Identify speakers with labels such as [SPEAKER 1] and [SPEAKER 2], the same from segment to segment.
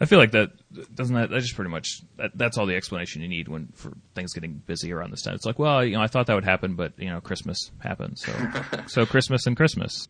[SPEAKER 1] I feel like that doesn't that, that just pretty much that, that's all the explanation you need when for things getting busy around this time. It's like, well, you know, I thought that would happen, but you know, Christmas happened, so so Christmas and Christmas.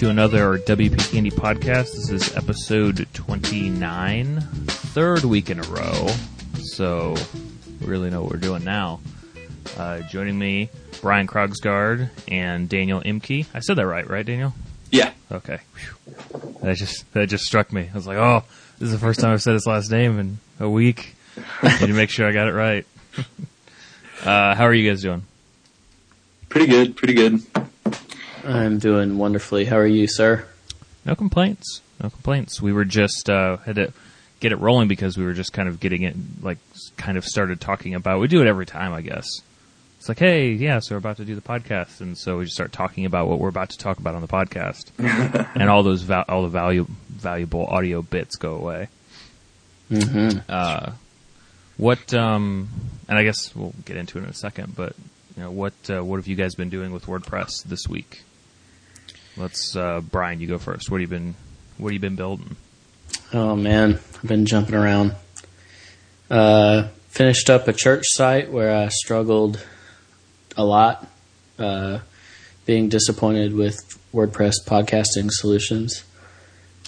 [SPEAKER 1] To another WP Candy podcast. This is episode 29, third week in a row. So, we really know what we're doing now. Uh, joining me, Brian Krogsgard and Daniel Imke. I said that right, right, Daniel?
[SPEAKER 2] Yeah.
[SPEAKER 1] Okay. Whew. That just that just struck me. I was like, oh, this is the first time I've said his last name in a week. Need to make sure I got it right. uh, how are you guys doing?
[SPEAKER 2] Pretty good, pretty good.
[SPEAKER 3] I'm doing wonderfully. How are you, sir?
[SPEAKER 1] No complaints. No complaints. We were just uh, had to get it rolling because we were just kind of getting it like kind of started talking about. We do it every time, I guess. It's like, hey, yeah, so we're about to do the podcast, and so we just start talking about what we're about to talk about on the podcast, and all those val- all the value valuable audio bits go away.
[SPEAKER 3] Mm-hmm.
[SPEAKER 1] Uh, what? Um, and I guess we'll get into it in a second, but you know, what uh, what have you guys been doing with WordPress this week? Let's, uh, Brian, you go first. What have you been What have you been building?
[SPEAKER 3] Oh man, I've been jumping around. Uh, finished up a church site where I struggled a lot, uh, being disappointed with WordPress podcasting solutions.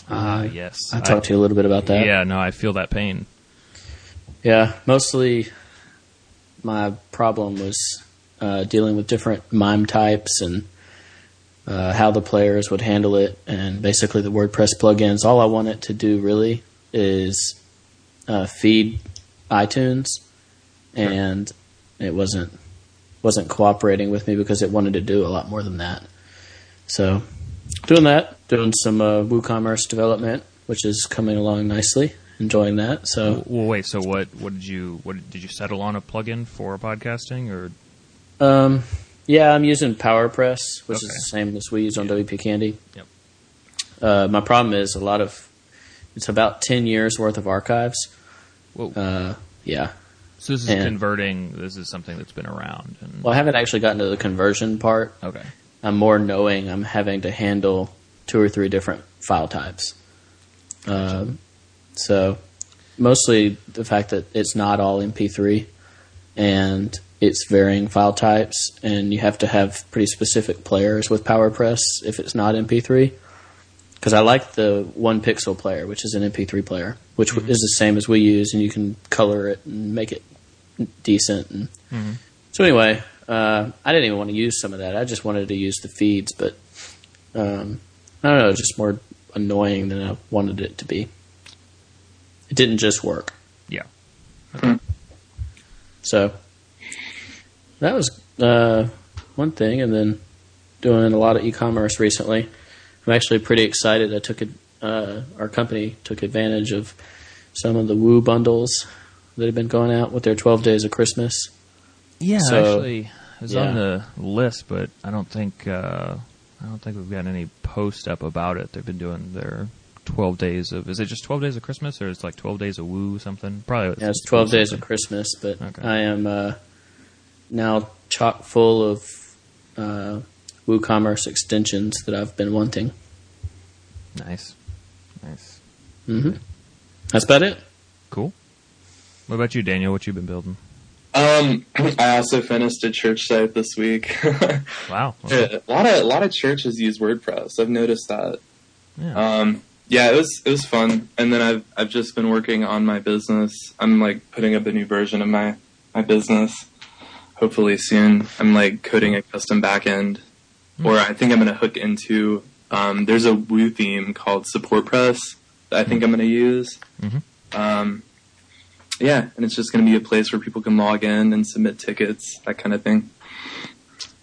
[SPEAKER 1] Ah, yes.
[SPEAKER 3] I talked to you a little bit about that.
[SPEAKER 1] Yeah, no, I feel that pain.
[SPEAKER 3] Yeah, mostly my problem was uh, dealing with different MIME types and uh, how the players would handle it, and basically the WordPress plugins. All I want it to do really is uh, feed iTunes, and it wasn't wasn't cooperating with me because it wanted to do a lot more than that. So, doing that, doing some uh, WooCommerce development, which is coming along nicely. Enjoying that. So,
[SPEAKER 1] Well, wait. So what? What did you? What did you settle on a plugin for podcasting, or
[SPEAKER 3] Um, yeah, I'm using PowerPress, which is the same as we use on WP Candy.
[SPEAKER 1] Yep.
[SPEAKER 3] Uh, my problem is a lot of it's about ten years worth of archives.
[SPEAKER 1] Whoa.
[SPEAKER 3] Uh, yeah.
[SPEAKER 1] so this is
[SPEAKER 3] and-
[SPEAKER 1] converting. This is something that's been around. And,
[SPEAKER 3] Well, I haven't actually gotten to the conversion part.
[SPEAKER 1] okay.
[SPEAKER 3] I'm more knowing I'm having to handle two or three different file types. Um, so mostly the fact that it's not all MP3 and it's varying file types, and you have to have pretty specific players with PowerPress if it's not MP3. Because I like the one pixel player, which is an MP3 player, which
[SPEAKER 1] Mhm.
[SPEAKER 3] is the same as we use, and you can color it and make it decent. And
[SPEAKER 1] Mhm.
[SPEAKER 3] so anyway, uh, I didn't even want to use some of that. I just wanted to use the feeds, but um, I don't know, it's just more annoying than I wanted it to be. It didn't just work.
[SPEAKER 1] Yeah. Okay.
[SPEAKER 3] So that was uh, one thing, and then doing a lot of e-commerce recently. I'm actually pretty excited. I took it. Uh, our company took advantage of some of the Woo bundles that have been going out with their 12 days of Christmas.
[SPEAKER 1] Yeah.
[SPEAKER 3] So-
[SPEAKER 1] actually, it was on the list, but I don't think uh, I don't think we've got any post up about it. They've been doing their twelve days of. Is it just twelve days of Christmas, or it's like twelve days of Woo something? Probably.
[SPEAKER 3] Yeah, it's 12 days of Christmas, but
[SPEAKER 1] Okay.
[SPEAKER 3] I am uh, now chock full of uh, WooCommerce extensions that I've been wanting.
[SPEAKER 1] Nice. Nice.
[SPEAKER 3] hmm That's about it.
[SPEAKER 1] Cool. What about you, Daniel? What you been building?
[SPEAKER 2] Um, I also finished a church site this week.
[SPEAKER 1] Wow. Okay.
[SPEAKER 2] a lot of a lot of churches use WordPress. I've noticed that.
[SPEAKER 1] Yeah.
[SPEAKER 2] Um, yeah, it was it was fun. And then I've I've just been working on my business. I'm like putting up a new version of my my business. Hopefully soon. I'm like coding a custom backend, or I think I'm gonna hook into. Um, there's a Woo theme called SupportPress that I think I'm gonna use.
[SPEAKER 1] Mhm.
[SPEAKER 2] Um, yeah, and it's just gonna be a place where people can log in and submit tickets, that kind of thing.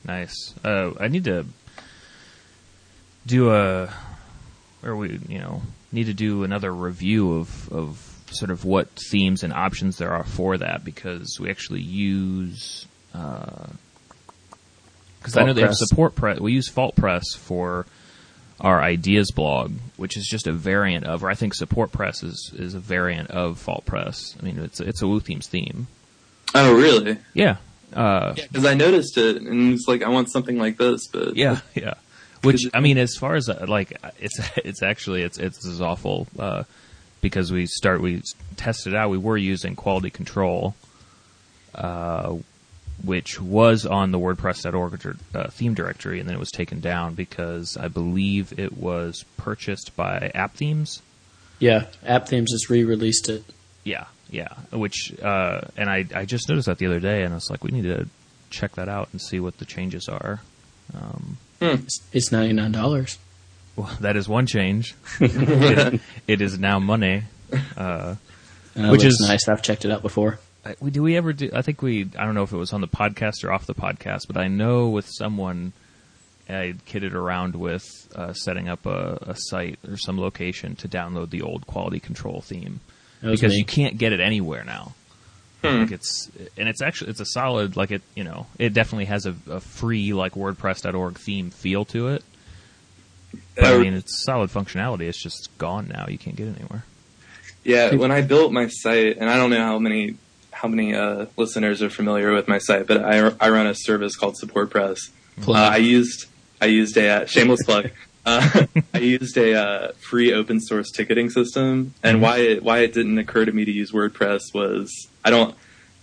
[SPEAKER 1] Nice. Uh, I need to do a or we you know need to do another review of of sort of what themes and options there are for that because we actually use because I know they have
[SPEAKER 3] Press.
[SPEAKER 1] support press. We use Fault Press for our ideas blog, which is just a variant of, or I think Support Press is, is a variant of Fault Press. I mean, it's it's a Woo Themes theme.
[SPEAKER 2] Oh, really?
[SPEAKER 1] Yeah, uh,
[SPEAKER 2] Because I noticed it, and it's like I want something like this, but
[SPEAKER 1] yeah, yeah. Which I mean, as far as uh, like, it's it's actually it's it's is awful uh, because we start we tested out. We were using quality control, uh, which was on the WordPress.org uh, theme directory, and then it was taken down because I believe it was purchased by App Themes.
[SPEAKER 3] Yeah, App Themes just re-released it.
[SPEAKER 1] Yeah, yeah. Which uh, and I I just noticed that the other day, and I was like, we need to check that out and see what the changes are. Um,
[SPEAKER 3] It's, it's ninety nine dollars.
[SPEAKER 1] Well, that is one change. it, it is now money. Uh,
[SPEAKER 3] Which is- nice. I've checked it out before.
[SPEAKER 1] I- we, do we ever do? I think we. I don't know if it was on the podcast or off the podcast, but I know with someone I kidded around with uh, setting up a, a site or some location to download the old quality control theme because
[SPEAKER 3] me.
[SPEAKER 1] you can't get it anywhere now. Like it's and it's actually it's a solid like it you know it definitely has a, a free like WordPress.org theme feel to it. But I mean, it's solid functionality. It's just gone now. You can't get it anywhere.
[SPEAKER 2] Yeah, when I built my site, and I don't know how many how many uh, listeners are familiar with my site, but I, I run a service called Support Press. Uh, I used I used a uh, shameless plug. Uh, I used a uh, free open source ticketing system, and why it why it didn't occur to me to use WordPress was I don't.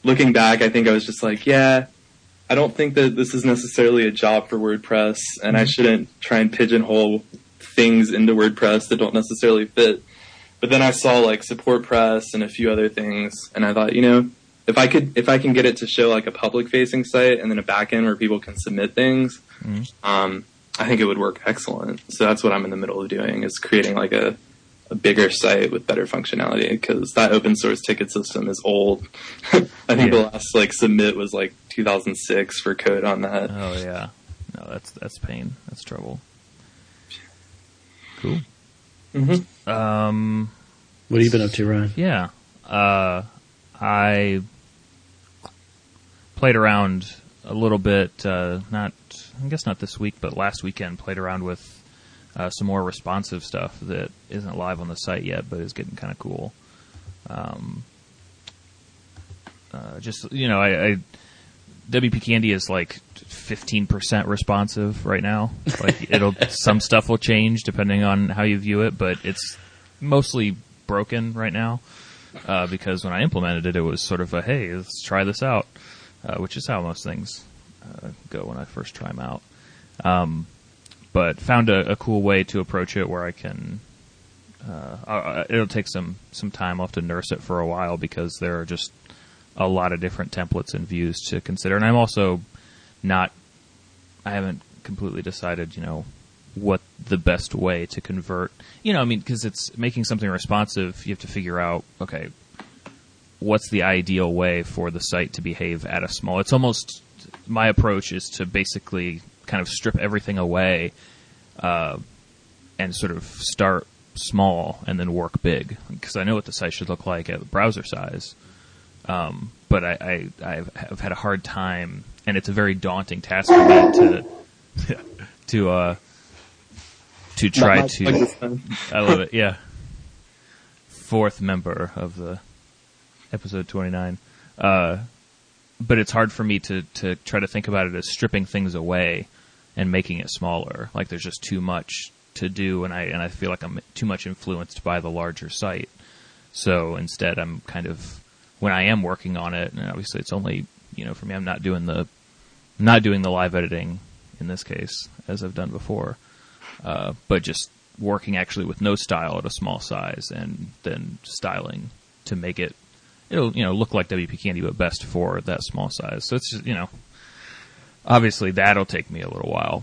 [SPEAKER 2] Looking back, I think I was just like, yeah, I don't think that this is necessarily a job for WordPress, and I shouldn't try and pigeonhole things into WordPress that don't necessarily fit. But then I saw like support press and a few other things, and I thought, you know, if I could, if I can get it to show like a public facing site and then a backend where people can submit things,
[SPEAKER 1] Mhm.
[SPEAKER 2] um, I think it would work excellent. So that's what I'm in the middle of doing is creating like a, a bigger site with better functionality because that open source ticket system is old. I think the last like submit was like 2006 for code on that.
[SPEAKER 1] Oh yeah, no, that's that's pain. That's trouble. Cool.
[SPEAKER 2] hmm
[SPEAKER 1] Um,
[SPEAKER 3] What have you been up to, Ryan?
[SPEAKER 1] yeah, uh, I played around a little bit. Uh, not, I guess not this week, but last weekend played around with uh, some more responsive stuff that isn't live on the site yet, but is getting kind of cool. Um, uh, just you know, I, I WP Candy is like 15% responsive right now. Like it'll some stuff will change depending on how you view it, but it's mostly broken right now. Uh, because when I implemented it, it was sort of a hey, let's try this out, uh, which is how most things uh, go when I first try them out. Um, but found a, a cool way to approach it where I can. Uh, it'll take some some time. I'll have to nurse it for a while because there are just a lot of different templates and views to consider. And I'm also not, I haven't completely decided, you know, what the best way to convert, you know, I mean, because it's making something responsive, you have to figure out, okay, what's the ideal way for the site to behave at a small, it's almost, my approach is to basically kind of strip everything away, uh, and sort of start small and then work big because I know what the site should look like at browser size um, but I, I I've, have had a hard time, and it's a very daunting task for me to to uh to try to.
[SPEAKER 2] like this time.
[SPEAKER 1] I love it. Yeah, fourth member of the episode twenty nine. Uh, but it's hard for me to to try to think about it as stripping things away and making it smaller. Like there's just too much to do, and I and I feel like I'm too much influenced by the larger site. So instead, I'm kind of when I am working on it, and obviously it's only you know for me, I'm not doing the not doing the live editing in this case as I've done before, uh, but just working actually with no style at a small size and then styling to make it it'll you know look like WP Candy but best for that small size. So it's just, you know obviously that'll take me a little while.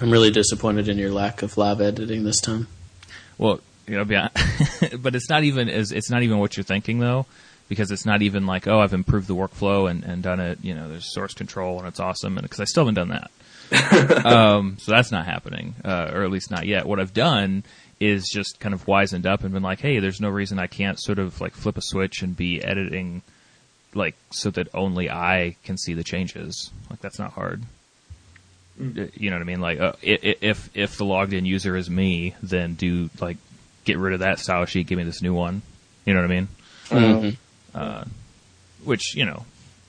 [SPEAKER 3] I'm really disappointed in your lack of live editing this time.
[SPEAKER 1] Well, you know, yeah, but it's not even as it's not even what you're thinking though, because it's not even like oh I've improved the workflow and, and done it. You know, there's source control and it's awesome, and because I still haven't done that. um, so that's not happening, uh, or at least not yet. What I've done is just kind of wizened up and been like, hey, there's no reason I can't sort of like flip a switch and be editing like so that only I can see the changes. Like that's not hard. Uh, You know what I mean? Like uh, i- i- if if the logged in user is me, then do like get rid of that style sheet, give me this new one. You know what I mean?
[SPEAKER 3] Mhm.
[SPEAKER 1] Which you know,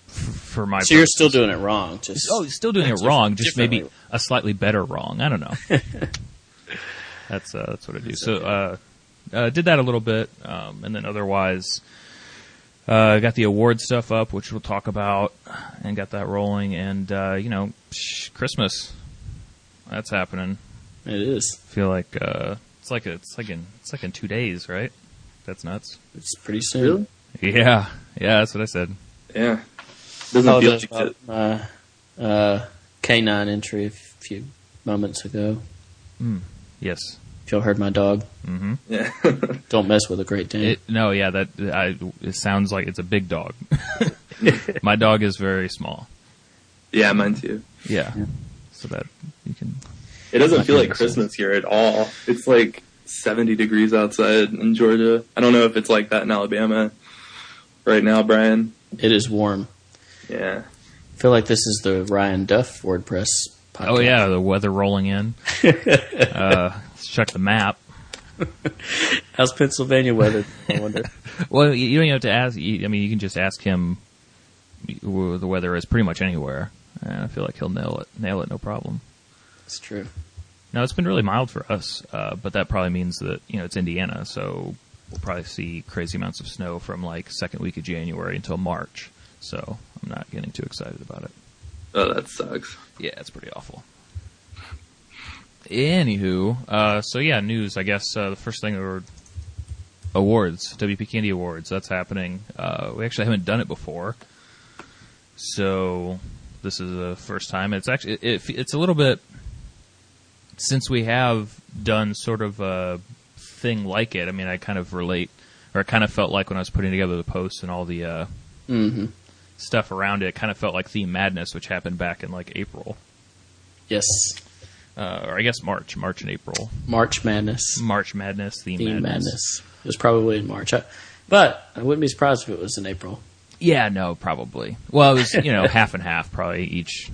[SPEAKER 1] f- for my
[SPEAKER 3] So you're still doing it wrong. Just
[SPEAKER 1] Oh, still doing it wrong, just maybe a slightly better wrong. I don't know. that's uh, that's what I do. So uh, uh, did that a little bit, um, and then otherwise, uh, got the award stuff up, which we'll talk about, and got that rolling. And uh, you know, psh, Christmas, that's happening.
[SPEAKER 3] it is.
[SPEAKER 1] I feel like uh, it's like a, it's like in it's like in two days, right? That's nuts.
[SPEAKER 3] It's pretty soon.
[SPEAKER 2] Really?
[SPEAKER 1] Yeah, yeah, that's what I said.
[SPEAKER 2] Yeah. Doesn't
[SPEAKER 3] Oh,
[SPEAKER 2] feel
[SPEAKER 3] there's
[SPEAKER 2] like it.
[SPEAKER 3] my uh, K9 entry a few moments ago.
[SPEAKER 1] Yes.
[SPEAKER 3] If y'all heard my dog,
[SPEAKER 1] mm-hmm.
[SPEAKER 2] Yeah.
[SPEAKER 3] don't mess with a Great Dane.
[SPEAKER 1] It, no, yeah, that I, it sounds like it's a big dog. My dog is very small.
[SPEAKER 2] yeah, mine too.
[SPEAKER 1] Yeah, so that you can.
[SPEAKER 2] It doesn't feel like
[SPEAKER 1] goodness.
[SPEAKER 2] Christmas here at all. It's like 70 degrees outside in Georgia. I don't know if it's like that in Alabama right now, Brian.
[SPEAKER 3] it is warm.
[SPEAKER 2] Yeah.
[SPEAKER 3] I feel like this is the Ryan Duff WordPress podcast.
[SPEAKER 1] Oh yeah, the weather rolling in. uh, let's check the map.
[SPEAKER 3] How's Pennsylvania weather? I wonder.
[SPEAKER 1] Well, you you don't even have to ask. You, I mean, you can just ask him where the weather is pretty much anywhere, and I feel like he'll nail it. Nail it, no problem.
[SPEAKER 3] It's true.
[SPEAKER 1] No, it's been really mild for us, uh, but that probably means that you know it's Indiana, so we'll probably see crazy amounts of snow from like second week of January until March. So I'm not getting too excited about it.
[SPEAKER 2] Oh, that sucks.
[SPEAKER 1] Yeah, it's pretty awful. Anywho, uh, so yeah, news. I guess uh, the first thing were awards, WP Candy Awards. That's happening. Uh, we actually haven't done it before, so this is the first time. It's actually it, it, it's a little bit since we have done sort of a thing like it. I mean, I kind of relate, or I kind of felt like when I was putting together the posts and all the uh,
[SPEAKER 3] hmm
[SPEAKER 1] stuff around it, it kind of felt like Theme Madness, which happened back in like April
[SPEAKER 3] Yes.
[SPEAKER 1] Uh, or I guess March, March and April.
[SPEAKER 3] March Madness.
[SPEAKER 1] March Madness, Theme,
[SPEAKER 3] Theme
[SPEAKER 1] Madness.
[SPEAKER 3] Madness. It was probably in March. I, but I wouldn't be surprised if it was in April.
[SPEAKER 1] Yeah, no, probably. Well, it was you know half and half probably each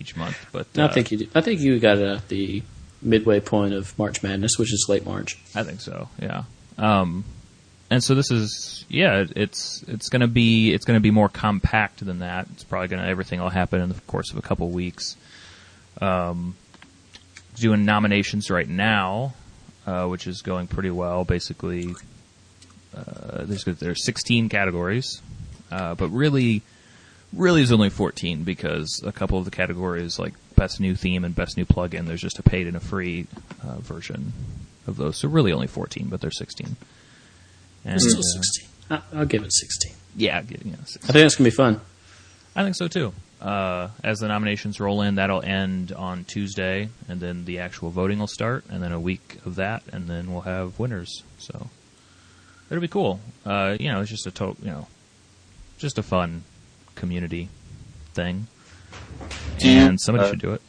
[SPEAKER 1] each month, but
[SPEAKER 3] No,
[SPEAKER 1] uh,
[SPEAKER 3] I think you. Did. I think you got it at the midway point of March Madness, which is late March.
[SPEAKER 1] I think so. Yeah. Um, and so this is yeah, it's it's gonna be it's gonna be more compact than that. It's probably gonna everything will happen in the course of a couple weeks. Um, doing nominations right now, uh, which is going pretty well. Basically, uh, there's there's 16 categories, uh, but really, really is only 14 because a couple of the categories like best new theme and best new plugin, there's just a paid and a free uh, version of those. So really only 14, but they're 16. And,
[SPEAKER 3] still
[SPEAKER 1] uh,
[SPEAKER 3] 16. I, I'll give it 16.
[SPEAKER 1] yeah, yeah, 16.
[SPEAKER 3] I think it's gonna be fun.
[SPEAKER 1] I think so too. Uh, as the nominations roll in, that'll end on Tuesday, and then the actual voting will start, and then a week of that, and then we'll have winners. So it'll be cool. Uh, you know, it's just a to- you know, just a fun community thing,
[SPEAKER 2] Do you,
[SPEAKER 1] somebody
[SPEAKER 2] uh,
[SPEAKER 1] should do it.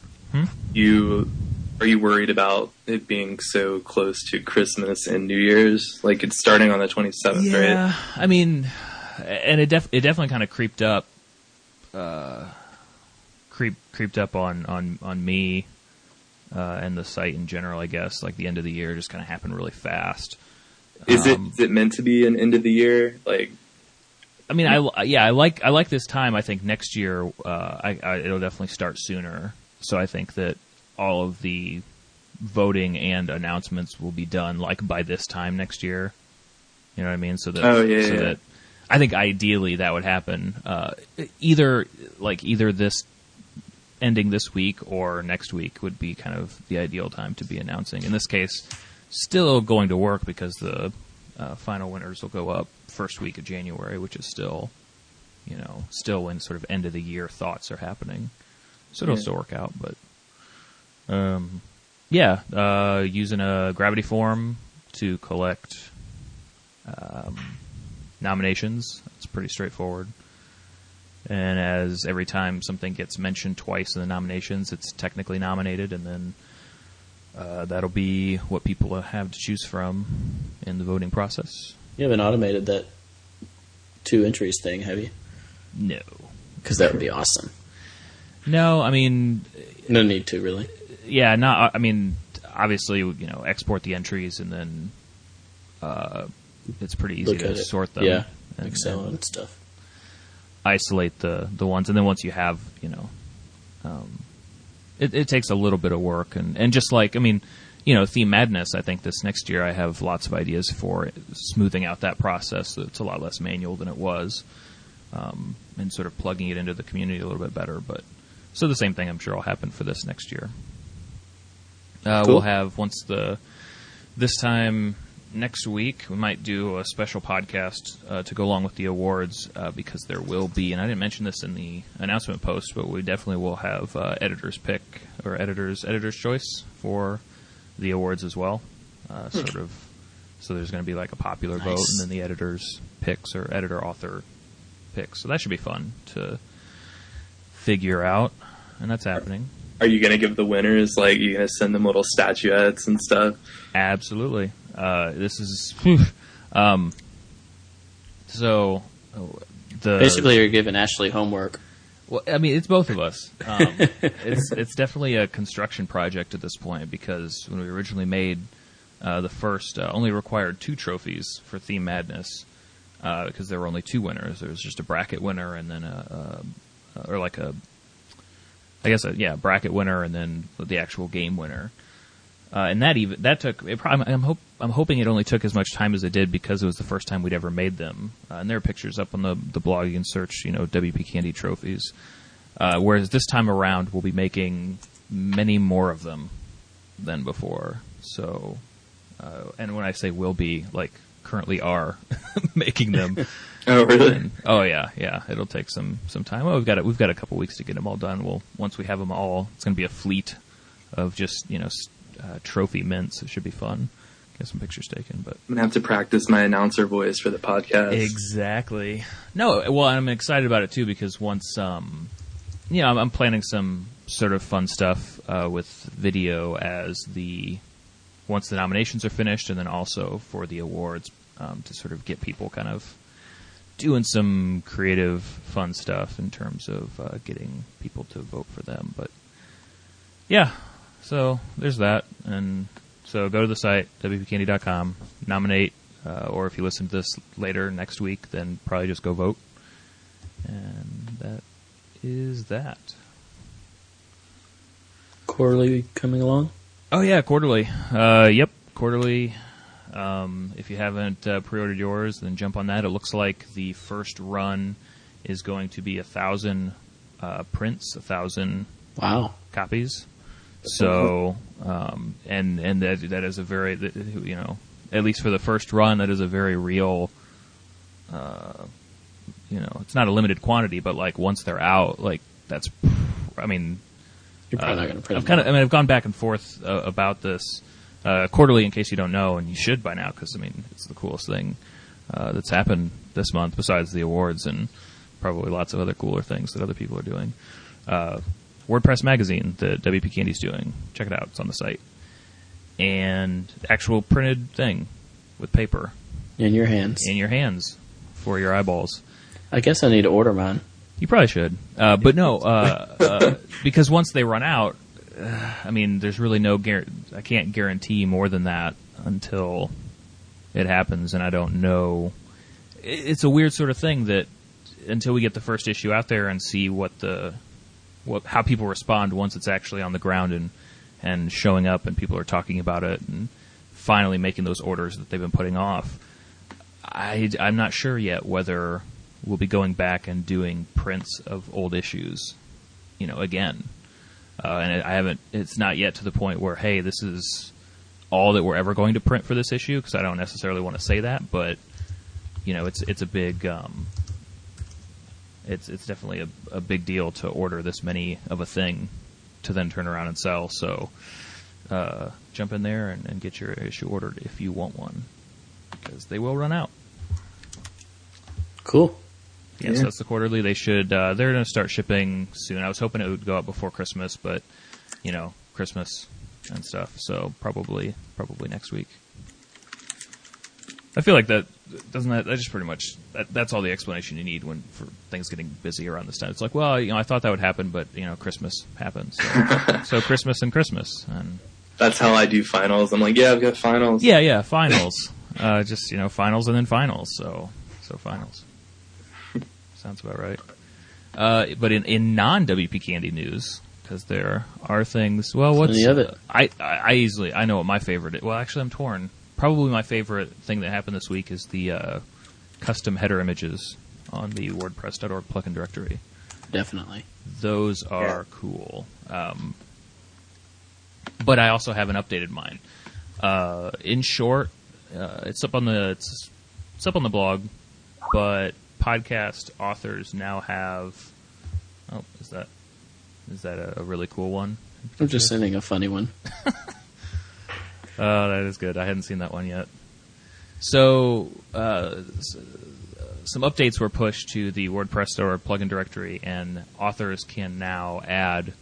[SPEAKER 2] You are you worried about it being so close to Christmas and New Year's? Like it's starting on the 27th, right?
[SPEAKER 1] Yeah, I mean, and it def- it definitely kind of creeped up, uh, creep creeped up on on on me, uh, and the site in general. I guess like the end of the year just kind of happened really fast.
[SPEAKER 2] Is it
[SPEAKER 1] Um,
[SPEAKER 2] is it meant to be an end of the year? Like
[SPEAKER 1] I mean, I yeah, I like I like this time. I think next year, uh, I, I it'll definitely start sooner. So I think that all of the voting and announcements will be done like by this time next year. You know what I mean? So that
[SPEAKER 2] Oh, yeah,
[SPEAKER 1] so
[SPEAKER 2] yeah.
[SPEAKER 1] that I think ideally that would happen uh, either like either this ending this week or next week would be kind of the ideal time to be announcing. In this case, still going to work because the uh, final winners will go up first week of January, which is still, you know, still when sort of end of the year thoughts are happening. So it'll
[SPEAKER 2] Yeah.
[SPEAKER 1] still work out, but um, yeah, uh, using a gravity form to collect um, nominations. It's pretty straightforward. And as every time something gets mentioned twice in the nominations, it's technically nominated, and then Uh, that'll be what people have to choose from in the voting process.
[SPEAKER 3] You haven't automated that two entries thing, have you?
[SPEAKER 1] No.
[SPEAKER 3] Because that would be awesome.
[SPEAKER 1] No, I mean,
[SPEAKER 3] No need to, really.
[SPEAKER 1] yeah, not. I mean, obviously, you know, export the entries and then uh, it's pretty easy
[SPEAKER 3] Look
[SPEAKER 1] to sort them.
[SPEAKER 3] Yeah,
[SPEAKER 1] and,
[SPEAKER 3] Excel
[SPEAKER 1] and
[SPEAKER 3] and stuff.
[SPEAKER 1] Isolate the the ones, and then once you have, you know, um, it, it takes a little bit of work, and and just like I mean, you know, theme madness. I think this next year I have lots of ideas for smoothing out that process. So it's a lot less manual than it was, um, and sort of plugging it into the community a little bit better. But so the same thing I'm sure will happen for this next year. Uh,
[SPEAKER 3] Cool.
[SPEAKER 1] We'll have once the this time next week we might do a special podcast uh, to go along with the awards uh, because there will be and I didn't mention this in the announcement post but we definitely will have uh, editors pick or editors editors choice for the awards as well. Uh, sort of so there's going to be like a popular vote and then the editors picks or editor author picks. So that should be fun to figure out and that's happening.
[SPEAKER 2] Are you gonna give the winners like you gonna send them little statuettes and stuff?
[SPEAKER 1] Absolutely. Uh, this is um, so the
[SPEAKER 3] Basically, you're giving Ashley homework.
[SPEAKER 1] Well, I mean, it's both of us. Um, it's it's definitely a construction project at this point because when we originally made uh, the first, uh, only required two trophies for Theme Madness uh, because there were only two winners. There was just a bracket winner and then a, a or like a, I guess a, yeah, bracket winner and then the actual game winner. Uh, and that even that took. It, prob- I'm, I'm hope I'm hoping it only took as much time as it did because it was the first time we'd ever made them. Uh, and there are pictures up on the the blog. You can search, you know, WP Candy trophies. Uh, whereas this time around, we'll be making many more of them than before. So, uh, and when I say will be, like currently are making them.
[SPEAKER 2] Oh, really?
[SPEAKER 1] And- oh yeah, yeah. It'll take some some time. Well, we've got a, we've got a couple weeks to get them all done. We'll once we have them all, it's going to be a fleet of just you know uh, trophy mints. It should be fun. Get some pictures taken, but
[SPEAKER 2] I'm gonna have to practice my announcer voice for the podcast.
[SPEAKER 1] Exactly. No, well, I'm excited about it too because once, um, you know, I'm, I'm planning some sort of fun stuff uh, with video as the once the nominations are finished, and then also for the awards um, to sort of get people kind of doing some creative, fun stuff in terms of uh, getting people to vote for them. But yeah, so there's that, and so go to the site wpcandy.com, nominate, uh, or if you listen to this later next week, then probably just go vote, and that is that.
[SPEAKER 3] Quarterly coming along.
[SPEAKER 1] Oh yeah, quarterly. Uh, yep, quarterly. Um, if you haven't uh, pre-ordered yours, then jump on that. It looks like the first run is going to be a thousand uh, prints, a thousand
[SPEAKER 3] Wow.
[SPEAKER 1] copies. So, um, and and that that is a very you know at least for the first run that is a very real. Uh, you know, it's not a limited quantity, but like once they're out, like that's, I mean,
[SPEAKER 3] You're probably
[SPEAKER 1] uh,
[SPEAKER 3] not going to print
[SPEAKER 1] I've kind of, I mean, I've gone back and forth uh, about this uh, quarterly, in case you don't know, and you should by now, because I mean, it's the coolest thing uh, that's happened this month, besides the awards and probably lots of other cooler things that other people are doing. WordPress magazine that WP Candy's doing. Check it out; it's on the site. And actual printed thing with paper
[SPEAKER 3] in your hands.
[SPEAKER 1] in your hands for your eyeballs.
[SPEAKER 3] I guess I need to order mine.
[SPEAKER 1] You probably should, uh, but no, uh, uh, because once they run out, uh, I mean, there's really no guar- I can't guarantee more than that until it happens, and I don't know. It's a weird sort of thing that until we get the first issue out there and see what the what how people respond once it's actually on the ground and and showing up and people are talking about it and finally making those orders that they've been putting off. I, I'm not sure yet whether we'll be going back and doing prints of old issues, you know, again. Uh, and I haven't. It's not yet to the point where, hey, this is all that we're ever going to print for this issue, because I don't necessarily want to say that, but you know, it's it's a big. Um, it's it's definitely a, a big deal to order this many of a thing to then turn around and sell. So uh, jump in there and, and get your issue ordered if you want one, because they will run out.
[SPEAKER 3] Cool.
[SPEAKER 1] Yes,
[SPEAKER 2] Yeah.
[SPEAKER 1] that's the quarterly. They should. Uh, they're going to start shipping soon. I was hoping it would go out before Christmas, but you know, Christmas and stuff. So probably probably next week. I feel like that doesn't that, that just pretty much that, that's all the explanation you need when for things getting busy around this time. It's like, well, you know, I thought that would happen, but you know, Christmas happens. so, so Christmas and Christmas, and
[SPEAKER 2] That's how I do finals. I'm like, yeah, I've got finals.
[SPEAKER 1] yeah, yeah, finals, uh, just you know, finals and then finals, so so finals. Sounds about right. Uh, but in, in non WP Candy news, because there are things. Well, what's
[SPEAKER 3] Any of it?
[SPEAKER 1] I, I I easily I know what my favorite. Is. Well, actually, I'm torn. Probably my favorite thing that happened this week is the uh, custom header images on the WordPress.org plugin directory.
[SPEAKER 3] Definitely.
[SPEAKER 1] Those are
[SPEAKER 2] Yeah.
[SPEAKER 1] cool. Um, but I also haven't updated mine. Uh, in short, uh, it's up on the it's, it's up on the blog, but podcast authors now have. Oh, is that is that a, a really cool one?
[SPEAKER 3] I'm just sending a funny one.
[SPEAKER 1] Oh, that is good. I hadn't seen that one yet. So, uh, s- some updates were pushed to the WordPress.org plugin directory, and authors can now add.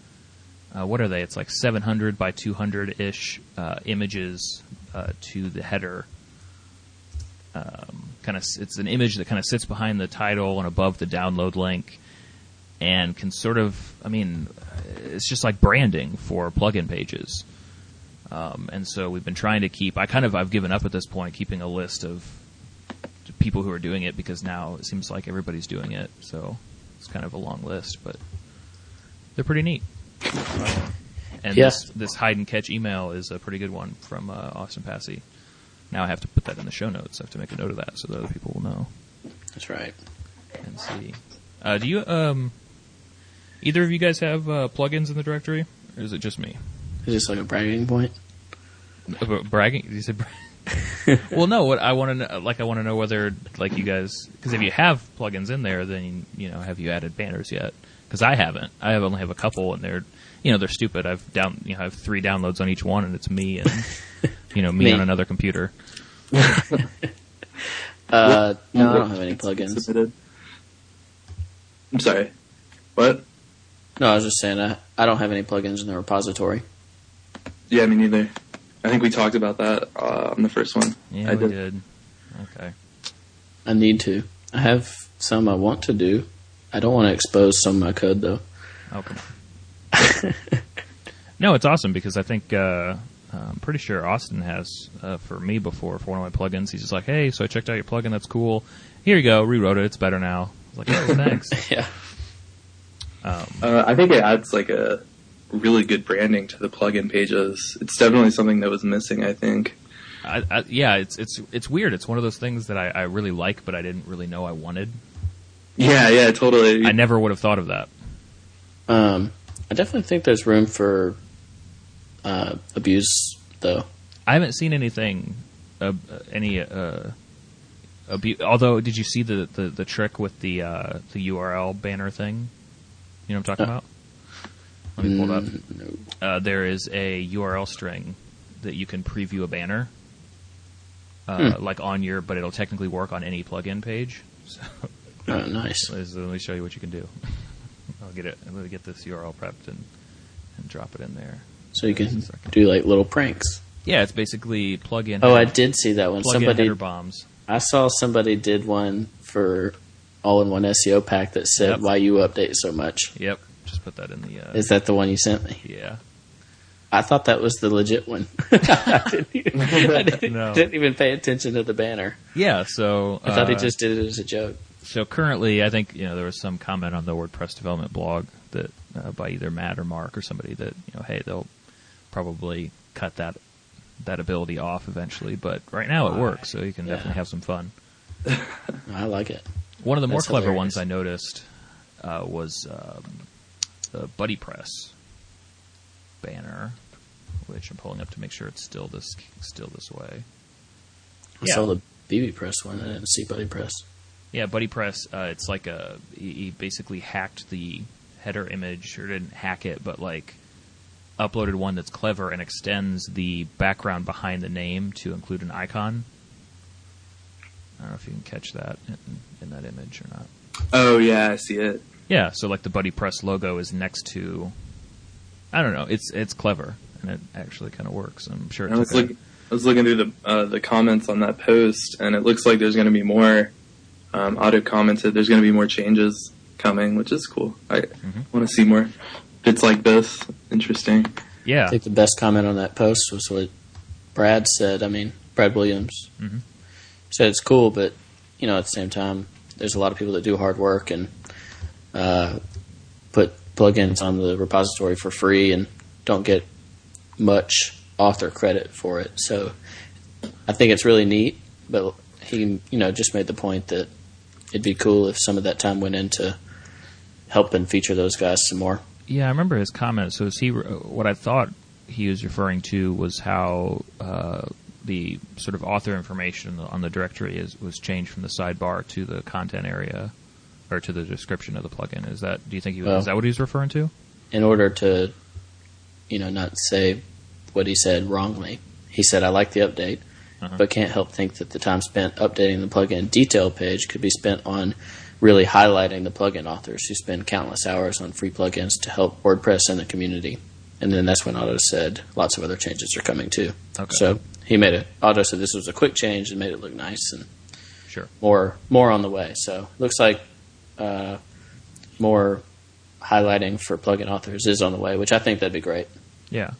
[SPEAKER 1] Uh, what are they? It's like 700 by 200 ish uh, images uh, to the header. Um, kind of, it's an image that kind of sits behind the title and above the download link, and can sort of, I mean, it's just like branding for plugin pages. Um, and so we've been trying to keep. I kind of I've given up at this point keeping a list of people who are doing it because now it seems like everybody's doing it. So it's kind of a long list, but they're pretty neat. And
[SPEAKER 3] Yeah.
[SPEAKER 1] this this hide and catch email is a pretty good one from uh, Austin Passy. Now I have to put that in the show notes. I have to make a note of that so that other people will know
[SPEAKER 3] That's right.
[SPEAKER 1] and see. Uh, do you um either of you guys have uh, plugins in the directory, or is it just me?
[SPEAKER 3] Is this like a bragging point?
[SPEAKER 1] Uh, bragging? You said. Bra- well, no. What I want to know, like, I want to know whether, like, you guys, because if you have plugins in there, then you know, have you added banners yet? Because I haven't. I have only have a couple, and they're, you know, they're stupid. I've down, you know, I have three downloads on each one, and it's me and, you know, me,
[SPEAKER 3] Me.
[SPEAKER 1] on another computer.
[SPEAKER 3] Uh, no, I don't have any plugins.
[SPEAKER 2] Submitted. I'm sorry. What?
[SPEAKER 3] No, I was just saying I, I don't have any plugins in the repository.
[SPEAKER 2] Yeah, me neither. I think we talked about that uh, on the first one.
[SPEAKER 1] Yeah,
[SPEAKER 2] I
[SPEAKER 1] we did. Okay.
[SPEAKER 3] I need to. I have some I want to do. I don't want to expose some of my code though.
[SPEAKER 1] Oh, come on. no, it's awesome because I think uh, I'm pretty sure Austin has uh, for me before for one of my plugins. He's just like, "Hey, so I checked out your plugin. That's cool. Here you go. Rewrote it. It's better now." I was like, "Oh, thanks."
[SPEAKER 3] yeah.
[SPEAKER 1] Um,
[SPEAKER 2] Uh, I think it adds like a really good branding to the plugin pages. It's definitely something that was missing. I think.
[SPEAKER 1] I, I, yeah, it's it's it's weird. It's one of those things that I, I really like, but I didn't really know I wanted.
[SPEAKER 2] Yeah, yeah, totally.
[SPEAKER 1] I never would have thought of that.
[SPEAKER 3] Um, I definitely think there's room for uh, abuse though.
[SPEAKER 1] I haven't seen anything, uh, any uh, abu- Although, did you see the, the, the trick with the uh, the URL banner thing? You know what I'm talking
[SPEAKER 3] Uh,
[SPEAKER 1] about? Let me pull it up.
[SPEAKER 3] Mm, no.
[SPEAKER 1] Uh, there is a URL string that you can preview a banner, uh,
[SPEAKER 3] Hmm.
[SPEAKER 1] like on your, but it'll technically work on any plugin page. So
[SPEAKER 3] Oh, nice.
[SPEAKER 1] let me show you what you can do. I'll get it. Let me get this URL prepped and, and drop it in there.
[SPEAKER 3] So you can do like little pranks.
[SPEAKER 1] Yeah, it's basically plugin.
[SPEAKER 3] Oh, I did see that one. Somebody,
[SPEAKER 1] bombs.
[SPEAKER 3] I saw somebody did one for all-in-one SEO pack that said
[SPEAKER 1] Yep.
[SPEAKER 3] why you update so much.
[SPEAKER 1] Yep, put that in the. Uh,
[SPEAKER 3] Is that the one you sent me?
[SPEAKER 1] yeah.
[SPEAKER 3] I thought that was the legit one. I, didn't even, I didn't,
[SPEAKER 1] No.
[SPEAKER 3] didn't even pay attention to the banner.
[SPEAKER 1] Yeah, so
[SPEAKER 3] I thought he
[SPEAKER 1] uh,
[SPEAKER 3] just did it as a joke.
[SPEAKER 1] So currently, I think you know there was some comment on the WordPress development blog that uh, by either Matt or Mark or somebody that you know, hey, they'll probably cut that that ability off eventually. But right now, it works, so you can
[SPEAKER 3] Yeah.
[SPEAKER 1] definitely have some fun.
[SPEAKER 3] I like it.
[SPEAKER 1] One of the more clever
[SPEAKER 3] hilarious.
[SPEAKER 1] ones I noticed uh, was um, the Buddy Press banner, which I'm pulling up to make sure it's still this still this way.
[SPEAKER 3] I
[SPEAKER 1] Yeah.
[SPEAKER 3] saw the BB Press one. I didn't see Buddy Press.
[SPEAKER 1] Yeah, Buddy Press. Uh, it's like a he, he basically hacked the header image, or didn't hack it, but like uploaded one that's clever and extends the background behind the name to include an icon. I don't know if you can catch that in, in that image or not.
[SPEAKER 2] oh yeah, I see it.
[SPEAKER 1] Yeah, so like the Buddy Press logo is next to. I don't know. It's it's clever. and it actually kind of works. I'm sure. It
[SPEAKER 2] I was
[SPEAKER 1] took a-
[SPEAKER 2] looking, I was looking through the uh, the comments on that post, and it looks like there's going to be more. Um, Otto commented there's going to be more changes coming, which is cool. I
[SPEAKER 1] Mm-hmm.
[SPEAKER 2] want to see more bits like this. Interesting.
[SPEAKER 1] yeah,
[SPEAKER 3] I think the best comment on that post was what Brad said. I mean, Brad Williams
[SPEAKER 1] Mhm.
[SPEAKER 3] said it's cool, but you know, at the same time, there's a lot of people that do hard work and uh, put plugins on the repository for free and don't get much author credit for it. So I think it's really neat, but he, you know, just made the point that it'd be cool if some of that time went into helping feature those guys some more.
[SPEAKER 1] Yeah, I remember his comment. So, is he what I thought he was referring to was how uh, the sort of author information on the directory is was changed from the sidebar to the content area or to the description of the plugin. Is that? Do you think he was,
[SPEAKER 3] Well-
[SPEAKER 1] is that what he's referring to?
[SPEAKER 3] in order to, you know, not say what he said wrongly. He said, I like the update,
[SPEAKER 1] Uh-huh.
[SPEAKER 3] but can't help think that the time spent updating the plugin detail page could be spent on really highlighting the plugin authors who spend countless hours on free plugins to help WordPress and the community. And then that's when Otto said lots of other changes are coming too.
[SPEAKER 1] Okay.
[SPEAKER 3] So he made it. Otto said this was a quick change and made it look nice and
[SPEAKER 1] Sure.
[SPEAKER 3] more more on the way. So looks like uh, more highlighting for plugin authors is on the way, which I think that'd be great.
[SPEAKER 1] Yeah.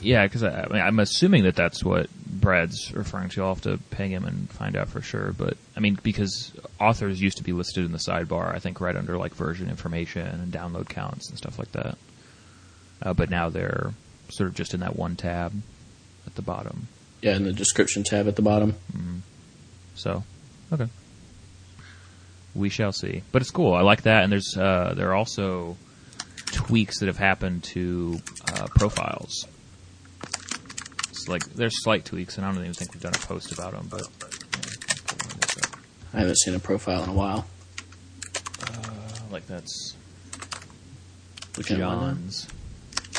[SPEAKER 1] Yeah, because I, I mean, I'm assuming that that's what Brad's referring to. I'll have to ping him and find out for sure. But I mean, because authors used to be listed in the sidebar, I think right under like version information and download counts and stuff like that. Uh, but now they're sort of just in that one tab at the bottom.
[SPEAKER 3] Yeah, in the description tab at the bottom.
[SPEAKER 1] So, okay, we shall see. But it's cool. I like that. And there's uh, there are also tweaks that have happened to uh, profiles. It's like there's slight tweaks, and I don't even think we've done a post about them. But yeah,
[SPEAKER 3] I haven't seen a profile in a while.
[SPEAKER 1] Uh, like that's
[SPEAKER 3] We can find that.
[SPEAKER 1] John's,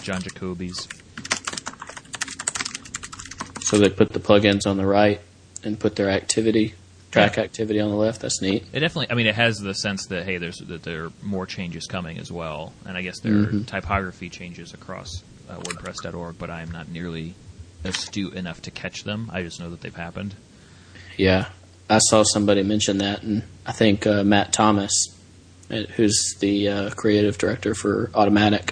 [SPEAKER 1] John Jacoby's.
[SPEAKER 3] So they put the plugins on the right and put their activity track activity on the left. That's neat.
[SPEAKER 1] It definitely. I mean, it has the sense that hey, there's that there are more changes coming as well, and I guess there are
[SPEAKER 3] Mhm.
[SPEAKER 1] typography changes across uh, WordPress.org, but I am not nearly astute enough to catch them. I just know that they've happened.
[SPEAKER 3] Yeah, I saw somebody mention that, and I think uh, Matt Thomas, uh, who's the uh, creative director for Automattic,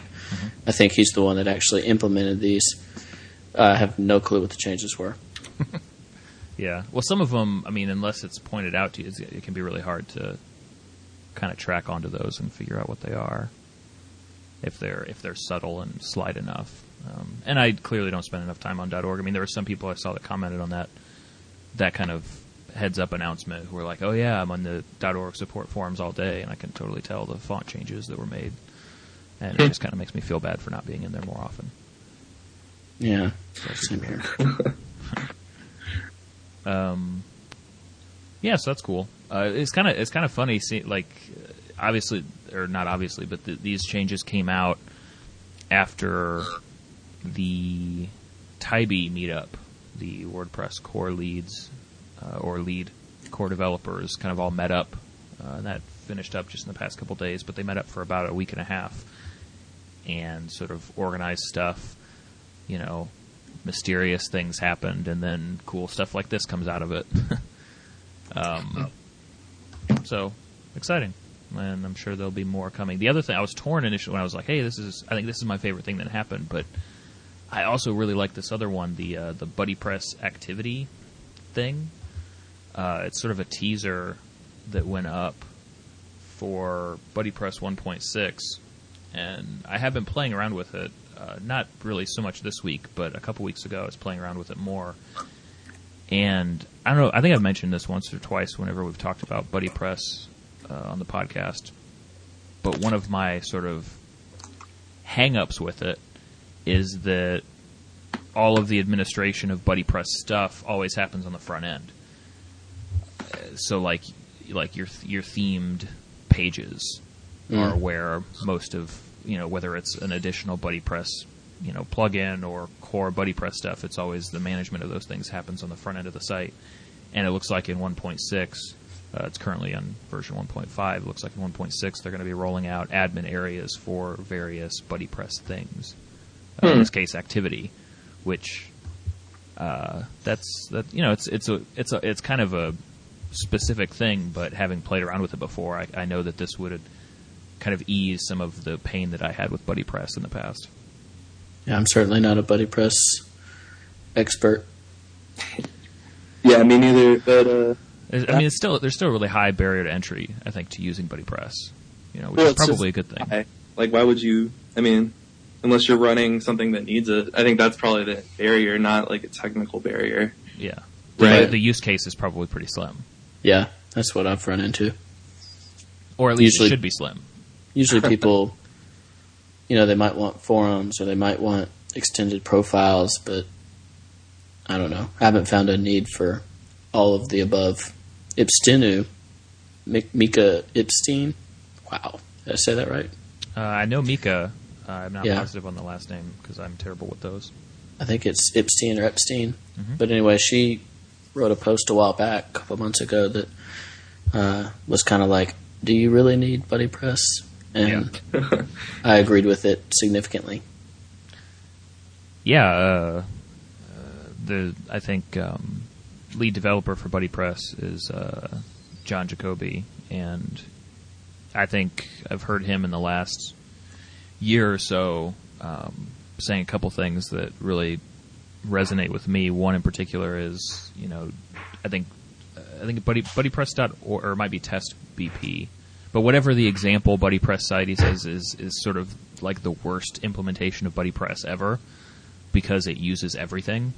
[SPEAKER 3] I think he's the one that actually implemented these. I have no clue what the changes were.
[SPEAKER 1] Yeah. Well, some of them. I mean, unless it's pointed out to you, it can be really hard to kind of track onto those and figure out what they are. If they're if they're subtle and slight enough. Um, and I clearly don't spend enough time on .org. I mean, there were some people I saw that commented on that that kind of heads up announcement who were like, "Oh yeah, I'm on the .org support forums all day, and I can totally tell the font changes that were made." And it just kind of makes me feel bad for not being in there more often.
[SPEAKER 3] Yeah, same here.
[SPEAKER 1] Um, yeah, so that's cool. Uh, it's kind of it's kind of funny. See, like, obviously, or not obviously, but the, these changes came out after the Tybee meetup, the WordPress core leads uh, or lead core developers kind of all met up. Uh, that finished up just in the past couple days, but they met up for about a week and a half and sort of organized stuff. You know, mysterious things happened, and then cool stuff like this comes out of it. um, so exciting, and I'm sure there'll be more coming. The other thing I was torn initially when I was like, "Hey, this is I think this is my favorite thing that happened," but I also really like this other one, the uh, the Buddy Press activity thing. Uh, it's sort of a teaser that went up for Buddy Press 1.6, and I have been playing around with it. Uh, not really so much this week, but a couple weeks ago I was playing around with it more. And I don't know. I think I've mentioned this once or twice whenever we've talked about Buddy Press uh, on the podcast. But one of my sort of hang-ups with it is that all of the administration of Buddy Press stuff always happens on the front end. So like like your your themed pages are where most of you know whether it's an additional Buddy Press you know plugin or core Buddy Press stuff, it's always the management of those things happens on the front end of the site. And it looks like in 1.6, uh, it's currently on version 1.5. It looks like in 1.6 they're going to be rolling out admin areas for various Buddy Press things. uh, in
[SPEAKER 2] Hmm.
[SPEAKER 1] this case activity, which uh, that's that you know it's it's a it's a it's kind of a specific thing, but having played around with it before, I, I know that this would kind of ease some of the pain that I had with Buddy Press in the past.
[SPEAKER 3] Yeah, I'm certainly not a buddy press expert.
[SPEAKER 2] Yeah, me neither. But uh,
[SPEAKER 1] I mean, it's still there's still a really high barrier to entry, I think, to using Buddy Press. You know, which
[SPEAKER 2] Well,
[SPEAKER 1] is
[SPEAKER 2] it's just-
[SPEAKER 1] probably a good thing.
[SPEAKER 2] I, like, why would you? I mean, unless you're running something that needs it, I think that's probably the barrier, not like a technical barrier.
[SPEAKER 1] Yeah, the,
[SPEAKER 2] Right.
[SPEAKER 1] the use case is probably pretty slim,
[SPEAKER 3] Yeah, that's what I've run into.
[SPEAKER 1] or at least
[SPEAKER 3] Usually-
[SPEAKER 1] it should be slim.
[SPEAKER 3] Usually people, you know, they might want forums or they might want extended profiles, but I don't know. I haven't found a need for all of the above. Ipstenu, Mi- Mika Ipstein. Wow, did I say that right?
[SPEAKER 1] Uh, I know Mika. Uh, I'm not
[SPEAKER 3] Yeah.
[SPEAKER 1] positive on the last name because I'm terrible with those.
[SPEAKER 3] I think it's Epstein or Epstein.
[SPEAKER 1] Mhm.
[SPEAKER 3] But anyway, she wrote a post a while back, a couple months ago, that uh, was kind of like, "Do you really need Buddy Press?" And I agreed with it significantly.
[SPEAKER 1] Yeah, uh, uh, the I think um, lead developer for Buddy Press is uh, John Jacoby, and I think I've heard him in the last year or so um, saying a couple things that really resonate with me. One in particular is, you know, I think I think Buddy BuddyPress.org or it might be Test BP, but whatever the example Buddy Press site he says is is sort of like the worst implementation of Buddy Press ever because it uses everything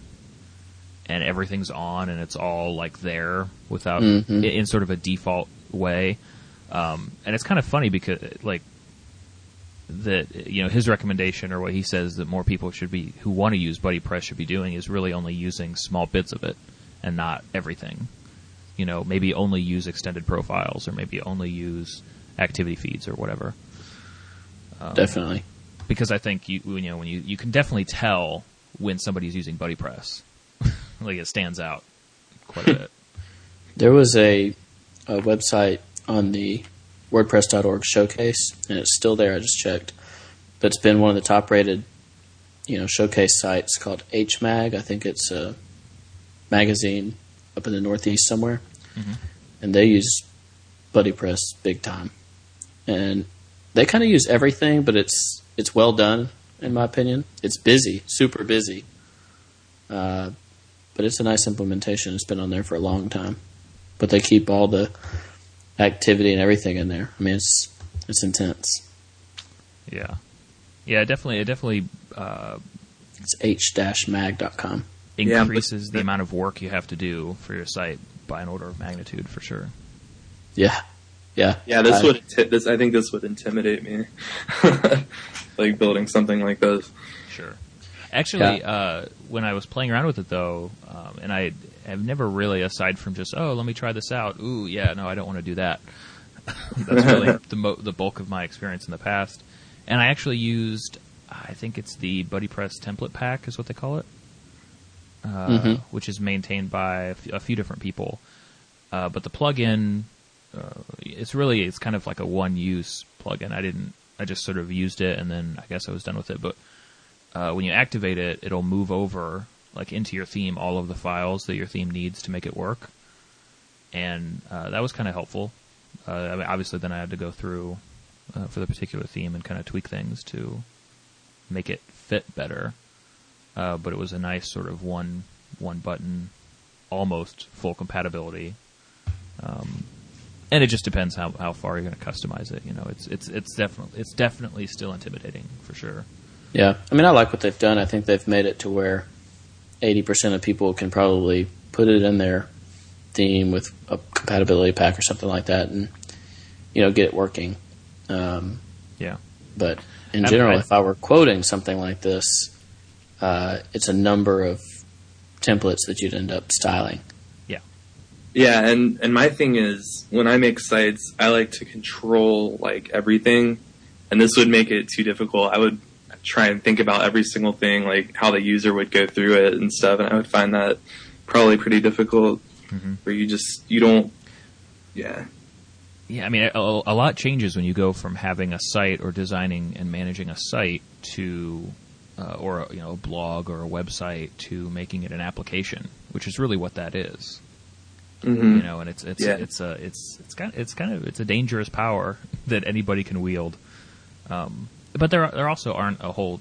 [SPEAKER 1] and everything's on and it's all like there without
[SPEAKER 3] Mhm.
[SPEAKER 1] in, in sort of a default way. Um, and it's kind of funny because like that you know his recommendation or what he says that more people should be who want to use Buddy Press should be doing is really only using small bits of it and not everything. You know, maybe only use extended profiles or maybe only use activity feeds or whatever. Um,
[SPEAKER 3] Definitely.
[SPEAKER 1] because I think you you know when you you can definitely tell when somebody's using Buddy Press, like it stands out quite a bit.
[SPEAKER 3] There was a, a website on the WordPress.org showcase, and it's still there. I just checked, but it's been one of the top rated, you know, showcase sites called HMag. I think it's a magazine up in the Northeast somewhere,
[SPEAKER 1] Mhm.
[SPEAKER 3] and they use Buddy Press big time, and they kind of use everything, but it's it's well done in my opinion. It's busy, super busy, uh, but it's a nice implementation. It's been on there for a long time, but they keep all the activity and everything in there. I mean, it's it's intense.
[SPEAKER 1] Yeah, yeah, it definitely it definitely uh,
[SPEAKER 3] It's h-mag.com.
[SPEAKER 2] Yeah, but-
[SPEAKER 1] increases the amount of work you have to do for your site by an order of magnitude for sure.
[SPEAKER 3] Yeah, yeah,
[SPEAKER 2] Yeah, this
[SPEAKER 3] I-
[SPEAKER 2] would this I think this would intimidate me, like building something like this.
[SPEAKER 1] Sure. Actually, uh, when I was playing around with it though, um, and I have never really, aside from just oh, let me try this out. Ooh, yeah, no, I don't want to do that. That's really the mo- the bulk of my experience in the past. And I actually used, I think it's the Buddy Press template pack, is what they call it, uh,
[SPEAKER 3] Mhm.
[SPEAKER 1] which is maintained by a f- a few different people. Uh, but the plugin, uh, it's really it's kind of like a one use plugin. I didn't, I just sort of used it, and then I guess I was done with it. But uh, when you activate it, it'll move over like into your theme all of the files that your theme needs to make it work, and uh, that was kind of helpful. Uh, I mean, obviously, then I had to go through uh, for the particular theme and kind of tweak things to make it fit better. Uh, but it was a nice sort of one one button, almost full compatibility. Um, and it just depends how, how far you're going to customize it. You know, it's it's it's definitely it's definitely still intimidating for sure.
[SPEAKER 3] yeah. I mean, I like what they've done. I think they've made it to where eighty percent of people can probably put it in their theme with a compatibility pack or something like that, and you know, get it working. Um,
[SPEAKER 1] Yeah.
[SPEAKER 3] But in
[SPEAKER 1] I-
[SPEAKER 3] general,
[SPEAKER 1] I-
[SPEAKER 3] if I were quoting something like this, uh, it's a number of templates that you'd end up styling.
[SPEAKER 2] Yeah, Yeah, and and my thing is when I make sites, I like to control like everything, and this would make it too difficult. I would try and think about every single thing, like how the user would go through it and stuff, and I would find that probably pretty difficult.
[SPEAKER 1] Mhm.
[SPEAKER 2] Where you just you don't, yeah,
[SPEAKER 1] Yeah, I mean, a, a lot changes when you go from having a site or designing and managing a site to uh, or you know a blog or a website to making it an application, which is really what that is.
[SPEAKER 2] hmm
[SPEAKER 1] You know, and it's it's
[SPEAKER 2] Yeah.
[SPEAKER 1] it's a it's it's kind it's kind of it's a dangerous power that anybody can wield. Um, but there are, there also aren't a whole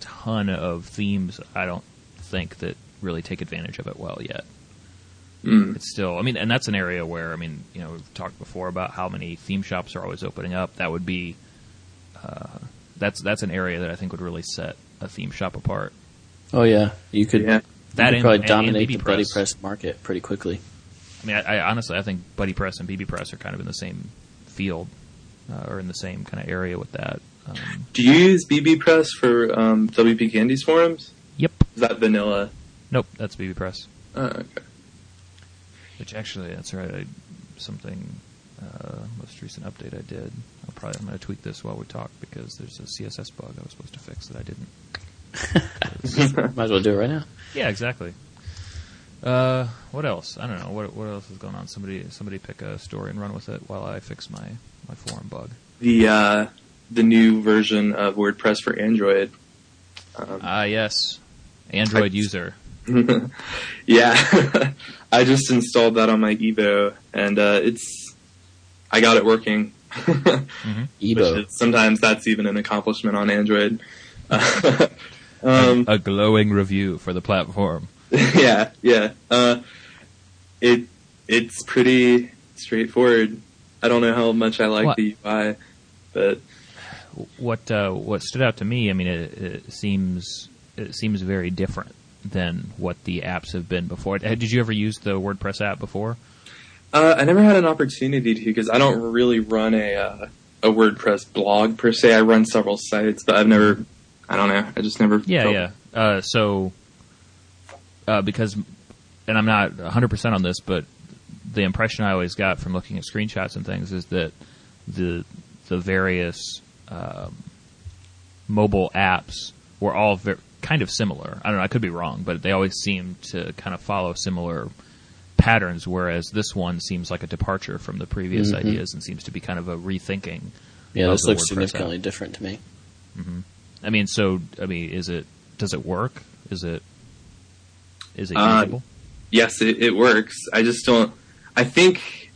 [SPEAKER 1] ton of themes. I don't think that really take advantage of it well yet.
[SPEAKER 2] Mm.
[SPEAKER 1] It's still, I mean, and that's an area where I mean, you know, we've talked before about how many theme shops are always opening up. That would be, uh, that's that's an area that I think would really set a theme shop apart.
[SPEAKER 3] Oh yeah, you could.
[SPEAKER 2] Yeah.
[SPEAKER 3] you
[SPEAKER 1] That
[SPEAKER 3] could probably
[SPEAKER 1] and-
[SPEAKER 3] dominate
[SPEAKER 1] and
[SPEAKER 3] the Buddy Press market pretty quickly.
[SPEAKER 1] I mean, I, I honestly, I think Buddy Press and BB Press are kind of in the same field, uh, or in the same kind of area with that. Um,
[SPEAKER 2] Do you use BB Press for um, WP Candy's forums?
[SPEAKER 1] yep.
[SPEAKER 2] Is that vanilla?
[SPEAKER 1] Nope, that's BB Press.
[SPEAKER 2] Oh, okay.
[SPEAKER 1] Which actually, that's right. I, something uh, most recent update I did. I'll probably I'm going to tweak this while we talk because there's a CSS bug I was supposed to fix that I didn't.
[SPEAKER 3] Might as well do it right now.
[SPEAKER 1] Yeah, exactly. Uh, what else? I don't know. What what else is going on? Somebody somebody pick a story and run with it while I fix my my forum bug.
[SPEAKER 2] The uh, the new version of WordPress for Android. Um,
[SPEAKER 1] Ah, yes. Android
[SPEAKER 2] I-
[SPEAKER 1] user.
[SPEAKER 2] yeah, I just installed that on my Evo, and uh, it's I got it working.
[SPEAKER 1] hmm
[SPEAKER 2] Which is, sometimes that's even an accomplishment on Android. um,
[SPEAKER 1] a glowing review for the platform.
[SPEAKER 2] yeah, yeah. Uh, it it's pretty straightforward. I don't know how much I like
[SPEAKER 1] What?
[SPEAKER 2] the UI, but
[SPEAKER 1] What uh, what stood out to me? I mean, it, it seems it seems very different than what the apps have been before. Did you ever use the WordPress app before?
[SPEAKER 2] Uh, I never had an opportunity to because I don't really run a uh, a WordPress blog per se. I run several sites, but I've never. I don't know. I just never.
[SPEAKER 1] Yeah,
[SPEAKER 2] felt-
[SPEAKER 1] yeah. Uh, so, uh, because, and I'm not 100% on this, but the impression I always got from looking at screenshots and things is that the the various um, mobile apps were all ver- kind of similar. I don't know. I could be wrong, but they always seemed to kind of follow similar patterns. Whereas this one seems like a departure from the previous
[SPEAKER 3] Mhm.
[SPEAKER 1] ideas and seems to be kind of a rethinking.
[SPEAKER 3] Yeah,
[SPEAKER 1] of
[SPEAKER 3] this
[SPEAKER 1] the
[SPEAKER 3] looks
[SPEAKER 1] WordPress
[SPEAKER 3] significantly
[SPEAKER 1] app.
[SPEAKER 3] different to me.
[SPEAKER 1] I mean, so I mean, is it does it work? Is it is it
[SPEAKER 2] Uh,
[SPEAKER 1] usable?
[SPEAKER 2] yes, it, it works. I just don't. I think.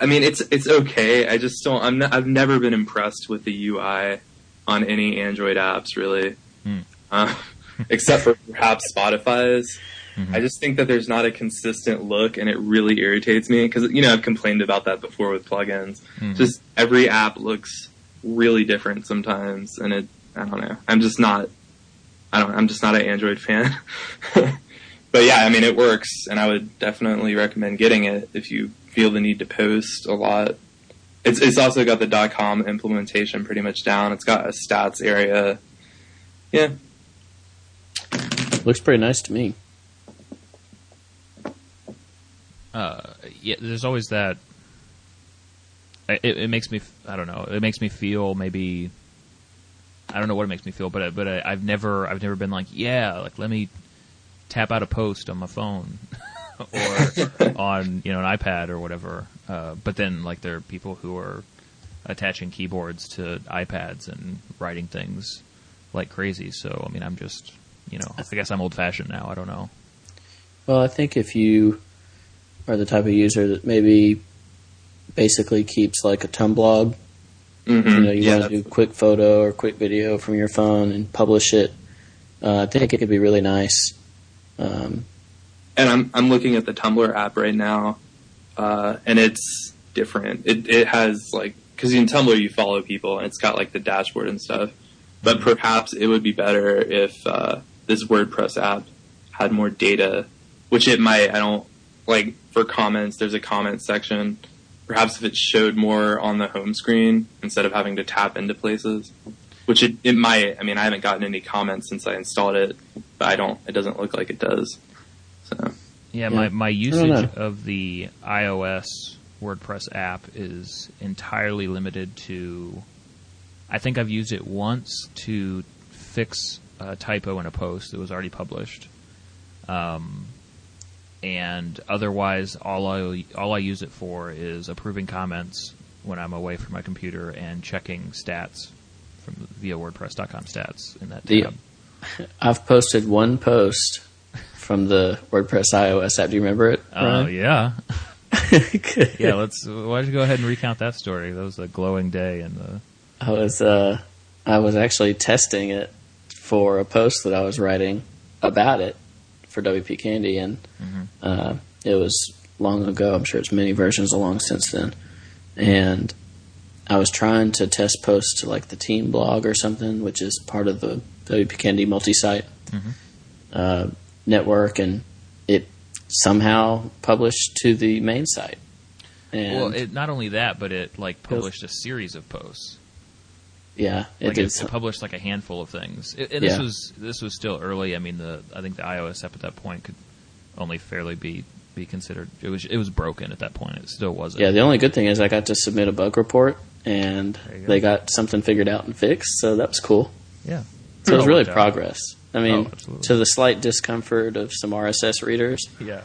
[SPEAKER 2] I mean, it's it's okay. I just don't. I'm. Not, I've never been impressed with the UI on any Android apps, really,
[SPEAKER 1] Hmm.
[SPEAKER 2] uh, except for perhaps Spotify's.
[SPEAKER 1] Mhm.
[SPEAKER 2] I just think that there's not a consistent look, and it really irritates me because you know I've complained about that before with plugins.
[SPEAKER 1] Mhm.
[SPEAKER 2] Just every app looks really different sometimes, and it. I don't know. I'm just not. I don't. I'm just not an Android fan. but yeah, I mean, it works, and I would definitely recommend getting it if you feel the need to post a lot. It's it's also got the .com implementation pretty much down. It's got a stats area. Yeah,
[SPEAKER 3] Looks pretty nice to me.
[SPEAKER 1] uh, yeah, there's always that. It, it makes me. I don't know. It makes me feel maybe. I don't know what it makes me feel, but I- but I, I've never I've never been like yeah like let me tap out a post on my phone or on you know an iPad or whatever. Uh, but then like there are people who are attaching keyboards to iPads and writing things like crazy. So I mean I'm just you know I guess I'm old fashioned now. I don't know.
[SPEAKER 3] Well, I think if you are the type of user that maybe basically keeps like a Tumblr,
[SPEAKER 2] hmm
[SPEAKER 3] you know, you
[SPEAKER 2] yeah,
[SPEAKER 3] want to do quick photo or quick video from your phone and publish it, uh, I think it could be really nice. Um,
[SPEAKER 2] and I'm I'm looking at the Tumblr app right now, uh, and it's different. It it has like because in Tumblr you follow people and it's got like the dashboard and stuff. But perhaps it would be better if uh, this WordPress app had more data, which it might. I don't like for comments. There's a comment section. Perhaps if it showed more on the home screen instead of having to tap into places, which it, it might. I mean, I haven't gotten any comments since I installed it, but I don't. It doesn't look like it does. So.
[SPEAKER 1] Yeah,
[SPEAKER 3] Yeah.
[SPEAKER 1] my, my usage of the iOS WordPress app is entirely limited to. I think I've used it once to fix a typo in a post that was already published. Um, and otherwise, all I all I use it for is approving comments when I'm away from my computer and checking stats from via WordPress.com stats in that
[SPEAKER 3] The- I've posted one post from the WordPress iOS app. Do you remember it?
[SPEAKER 1] Oh
[SPEAKER 3] Ryan?
[SPEAKER 1] yeah, yeah. Let's. Why don't you go ahead and recount that story? That was a glowing day, and the
[SPEAKER 3] I was uh, I was actually testing it for a post that I was writing about it for WP Candy, and uh, it was long ago. I'm sure it's many versions along since then. And I was trying to test post to like the team blog or something, which is part of the WP Candy multi-site uh, network, and it somehow published to the main site. And
[SPEAKER 1] well, it, not only that, but it like published a series of posts.
[SPEAKER 3] Yeah, it
[SPEAKER 1] like
[SPEAKER 3] did.
[SPEAKER 1] it, it published like a handful of things. It, and this was this was still early. I mean, the I think the iOS app at that point could only fairly be be considered. It was it was broken at that point. It still wasn't.
[SPEAKER 3] Yeah, the only good thing is I got to submit a bug report, and
[SPEAKER 1] go.
[SPEAKER 3] they got something figured out and fixed, so that was cool.
[SPEAKER 1] yeah.
[SPEAKER 3] So it was really progress. I mean,
[SPEAKER 1] Oh,
[SPEAKER 3] to the slight discomfort of some RSS readers
[SPEAKER 1] Yeah.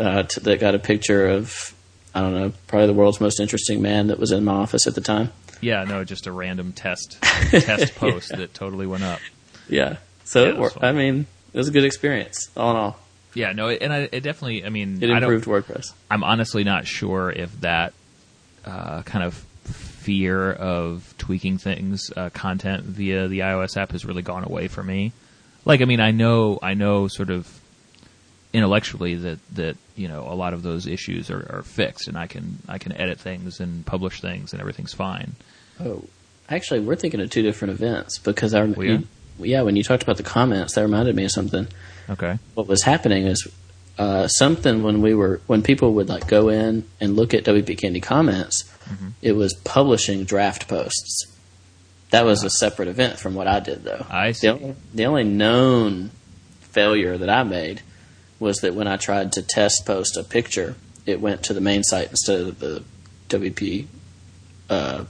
[SPEAKER 3] uh, to, that got a picture of, I don't know, probably the world's most interesting man that was in my office at the time.
[SPEAKER 1] Yeah. No, just a random test test post that totally went up.
[SPEAKER 3] Yeah, so
[SPEAKER 1] Yeah.
[SPEAKER 3] I mean, it was a good experience, all in all.
[SPEAKER 1] Yeah. No, and I, it definitely. I mean,
[SPEAKER 3] It improved WordPress.
[SPEAKER 1] I'm honestly not sure if that uh, kind of fear of tweaking things, uh, content via the iOS app has really gone away for me. Like, I mean, I know, I know, sort of intellectually that that you know a lot of those issues are, are fixed, and I can I can edit things and publish things, and everything's fine.
[SPEAKER 3] Oh, actually, we're thinking of two different events because our
[SPEAKER 1] are?
[SPEAKER 3] you- yeah, when you talked about the comments, that reminded me of something.
[SPEAKER 1] Okay.
[SPEAKER 3] what was happening is uh, something when we were when people would like go in and look at WP Candy comments,
[SPEAKER 1] Mm-hmm.
[SPEAKER 3] it was publishing draft posts. That was a separate event from what I did, though.
[SPEAKER 1] I see.
[SPEAKER 3] The only, the only known failure that I made was that when I tried to test post a picture, it went to the main site instead of the WP uh,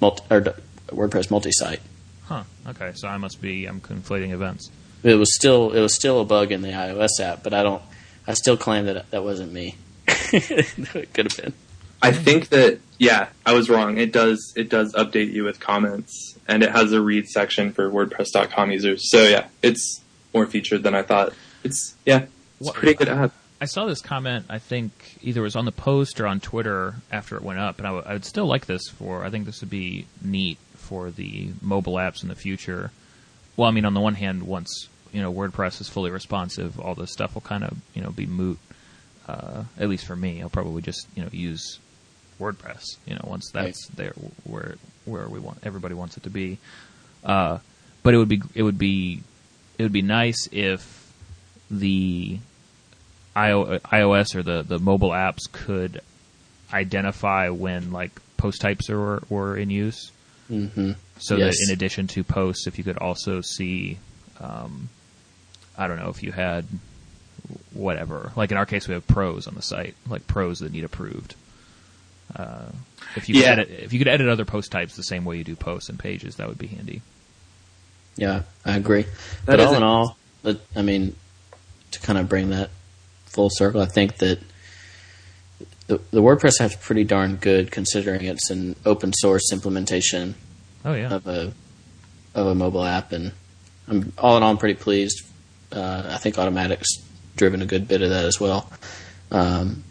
[SPEAKER 3] multi, or WordPress multi-site.
[SPEAKER 1] Huh. Okay. So I must be I'm conflating events.
[SPEAKER 3] It was still it was still a bug in the iOS app, but I don't. I still claim that that wasn't me. it could have been.
[SPEAKER 2] I think that yeah, I was wrong. It does it does update you with comments, and it has a read section for WordPress.com users. So yeah, it's more featured than I thought. It's yeah, it's pretty good app.
[SPEAKER 1] I saw this comment. I think either it was on the post or on Twitter after it went up, and I would- still like this for. I think this would be neat for the mobile apps in the future. Well, I mean, on the one hand, once you know WordPress is fully responsive, all this stuff will kind of you know be moot. Uh, at least for me, I'll probably just you know use WordPress. You know, once that's there where where we want everybody wants it to be. Uh, but it would be it would be it would be nice if the iOS or the, the mobile apps could identify when like post types are, were in use.
[SPEAKER 3] Mm-hmm.
[SPEAKER 1] So
[SPEAKER 3] Yes.
[SPEAKER 1] that in addition to posts, if you could also see, um, I don't know, if you had whatever, like in our case, we have pros on the site, like pros that need approved. Uh, if you could
[SPEAKER 2] Yeah.
[SPEAKER 1] edit, if you could edit other post types the same way you do posts and pages, that would be handy.
[SPEAKER 3] Yeah, I agree. but all in all, but, I mean, to kind of bring that full circle, I think that the, the WordPress app's pretty darn good considering it's an open source implementation
[SPEAKER 1] Oh yeah,
[SPEAKER 3] of a of a mobile app, and I'm all in all I'm pretty pleased. Uh, I think Automattic's driven a good bit of that as well. Um,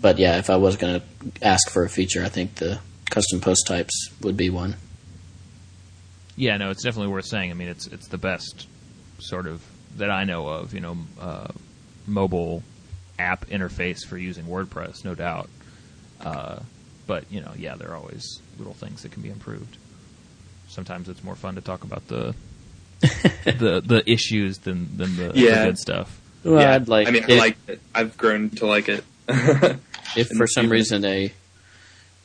[SPEAKER 3] but yeah, if I was going to ask for a feature, I think the custom post types would be one.
[SPEAKER 1] Yeah, no, it's definitely worth saying. I mean, it's it's the best sort of that I know of. You know, uh, mobile app interface for using WordPress, no doubt. Uh, but you know, yeah, there are always little things that can be improved. Sometimes it's more fun to talk about the the the issues than than the, the good stuff.
[SPEAKER 3] Well,
[SPEAKER 2] yeah,
[SPEAKER 3] I'd like
[SPEAKER 2] I mean, I like it. I've grown to like it.
[SPEAKER 3] if for some reason a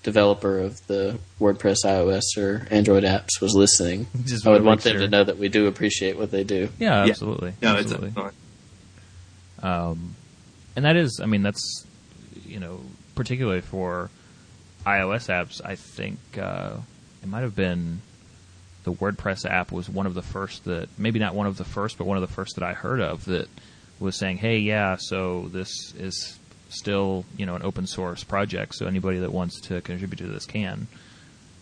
[SPEAKER 3] developer of the WordPress iOS or Android apps was listening,
[SPEAKER 1] Just
[SPEAKER 3] I would
[SPEAKER 1] wanna
[SPEAKER 3] them
[SPEAKER 1] sure.
[SPEAKER 3] to know that we do appreciate what they do.
[SPEAKER 1] Yeah,
[SPEAKER 2] Yeah.
[SPEAKER 1] absolutely.
[SPEAKER 2] no,
[SPEAKER 1] absolutely.
[SPEAKER 2] it's fun.
[SPEAKER 1] Um, and that is, I mean, that's you know, particularly for iOS apps. I think uh, it might have been the WordPress app was one of the first that maybe not one of the first, but one of the first that I heard of that was saying, "Hey, yeah, so this is still you know an open source project, so anybody that wants to contribute to this can."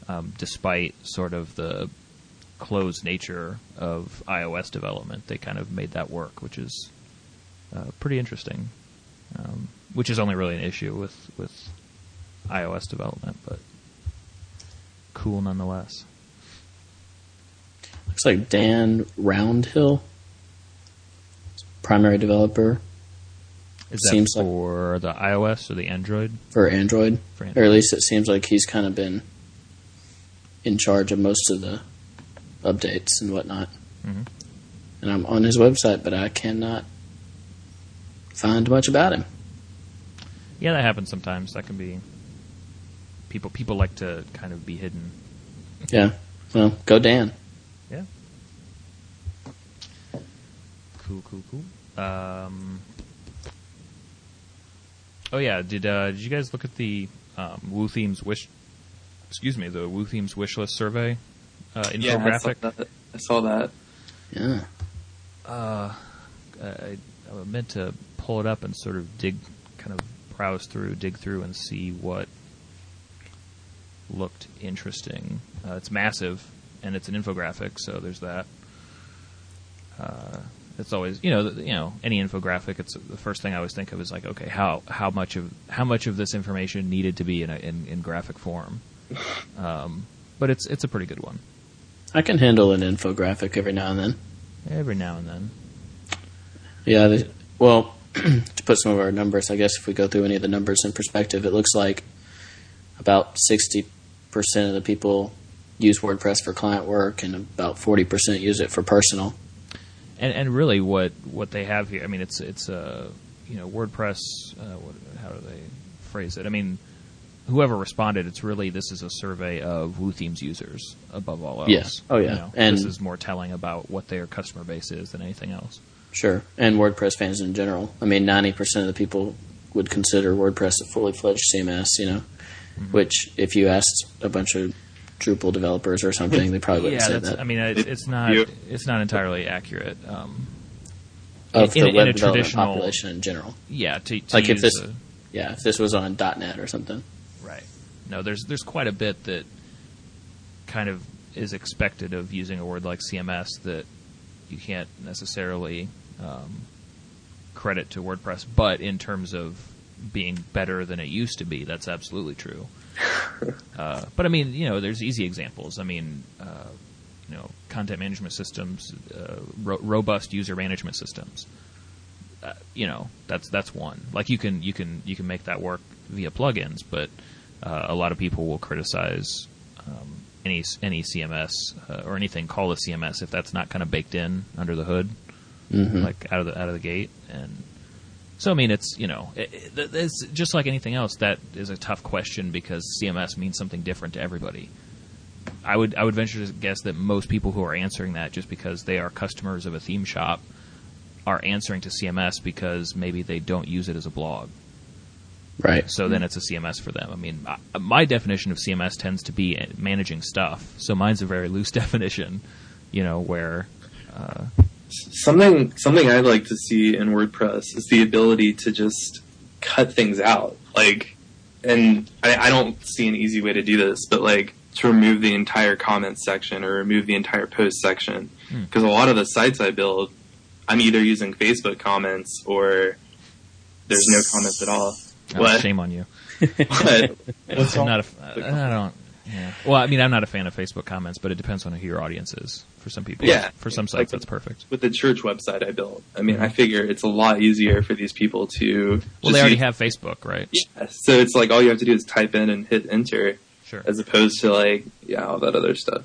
[SPEAKER 1] Um, despite sort of the closed nature of iOS development, they kind of made that work, which is uh, pretty interesting. Um, which is only really an issue with with iOS development, but cool nonetheless.
[SPEAKER 3] Looks like Dan Roundhill, primary developer
[SPEAKER 1] Is that
[SPEAKER 3] Seems like-
[SPEAKER 1] for the iOS or the Android?
[SPEAKER 3] for Android,
[SPEAKER 1] For
[SPEAKER 3] or at least it seems like he's kind of been in charge of most of the updates and whatnot.
[SPEAKER 1] Mhm.
[SPEAKER 3] And I'm on his website, but I cannot find much about him.
[SPEAKER 1] Yeah, that happens sometimes. That can be people. People like to kind of be hidden.
[SPEAKER 3] Yeah, well, go Dan.
[SPEAKER 1] Yeah. Cool, cool, cool. Um, oh yeah, did uh, did you guys look at the um, Woo Themes wish? Excuse me, the Woo Themes wish list survey uh,
[SPEAKER 2] Yeah, I saw
[SPEAKER 1] infographic.
[SPEAKER 2] that. I saw that.
[SPEAKER 3] Yeah,
[SPEAKER 1] uh, I, I meant to pull it up and sort of dig, kind of browse through, dig through, and see what looked interesting. Uh, it's massive, and it's an infographic, so there's that. Uh, it's always, you know, the, you know, any infographic. It's the first thing I always think of is like, okay, how how much of how much of this information needed to be in a, in, in graphic form. Um, but it's it's a pretty good one.
[SPEAKER 3] I can handle an infographic every now and then.
[SPEAKER 1] Every now and then.
[SPEAKER 3] Yeah, the, well, to put some of our numbers, I guess if we go through any of the numbers in perspective, it looks like about 60% of the people use WordPress for client work and about 40% use it for personal.
[SPEAKER 1] And and really what what they have here i mean it's it's uh you know wordpress uh, what, how do they phrase it i mean whoever responded it's really this is a survey of woo themes users above all else
[SPEAKER 3] Yeah. Oh, yeah.
[SPEAKER 1] You know,
[SPEAKER 3] And-
[SPEAKER 1] this is more telling about what their customer base is than anything else
[SPEAKER 3] Sure. And WordPress fans in general. I mean, 90% of the people would consider WordPress a fully fledged CMS, you know, which if you asked a bunch of Drupal developers or something, they probably wouldn't
[SPEAKER 1] yeah
[SPEAKER 3] say
[SPEAKER 1] that's,
[SPEAKER 3] that.
[SPEAKER 1] i mean it's, it's not
[SPEAKER 2] You-
[SPEAKER 1] it's not entirely accurate um
[SPEAKER 3] of
[SPEAKER 1] in-
[SPEAKER 3] the
[SPEAKER 1] in
[SPEAKER 3] web
[SPEAKER 1] a
[SPEAKER 3] development
[SPEAKER 1] traditional-
[SPEAKER 3] population in general.
[SPEAKER 1] yeah to, to
[SPEAKER 3] Like if
[SPEAKER 1] use
[SPEAKER 3] this-
[SPEAKER 1] a-
[SPEAKER 3] Yeah, if this was on .NET or something.
[SPEAKER 1] Right. No, there's there's quite a bit that kind of is expected of using a word like CMS that you can't necessarily um, credit to WordPress, but in terms of being better than it used to be, that's absolutely true. uh, but I mean, you know, there's easy examples. I mean, uh, you know, content management systems, uh, ro- robust user management systems. Uh, you know, that's that's one. Like you can you can you can make that work via plugins, but uh, a lot of people will criticize um, any any CMS uh, or anything called a CMS if that's not kind of baked in under the hood,
[SPEAKER 3] Mm-hmm.
[SPEAKER 1] like out of the out of the gate. And so, I mean, it's you know, it, it, it's just like anything else. That is a tough question because CMS means something different to everybody. I would I would venture to guess that most people who are answering that just because they are customers of a theme shop are answering to CMS because maybe they don't use it as a blog.
[SPEAKER 3] Right.
[SPEAKER 1] So then it's a CMS for them. I mean, my definition of CMS tends to be managing stuff. So mine's a very loose definition, you know, where uh,
[SPEAKER 2] Something something I'd like to see in WordPress is the ability to just cut things out. Like, and I, I don't see an easy way to do this, but like to remove the entire comments section or remove the entire post section.
[SPEAKER 1] Hmm.
[SPEAKER 2] Because a lot of the sites I build, I'm either using Facebook comments or there's no comments at all.
[SPEAKER 1] oh, shame on you.
[SPEAKER 2] But what's
[SPEAKER 1] I'm not a, I don't. Yeah. Well, I mean, I'm not a fan of Facebook comments, but it depends on who your audience is. For some people,
[SPEAKER 2] Yeah.
[SPEAKER 1] For some sites,
[SPEAKER 2] the-
[SPEAKER 1] that's perfect.
[SPEAKER 2] with the church website I built. I mean, I mm-hmm. figure it's a lot easier for these people to.
[SPEAKER 1] Well,
[SPEAKER 2] just
[SPEAKER 1] they already
[SPEAKER 2] use-
[SPEAKER 1] have Facebook, right?
[SPEAKER 2] Yeah, so it's like all you have to do is type in and hit enter,
[SPEAKER 1] Sure.
[SPEAKER 2] as opposed to like yeah all that other stuff.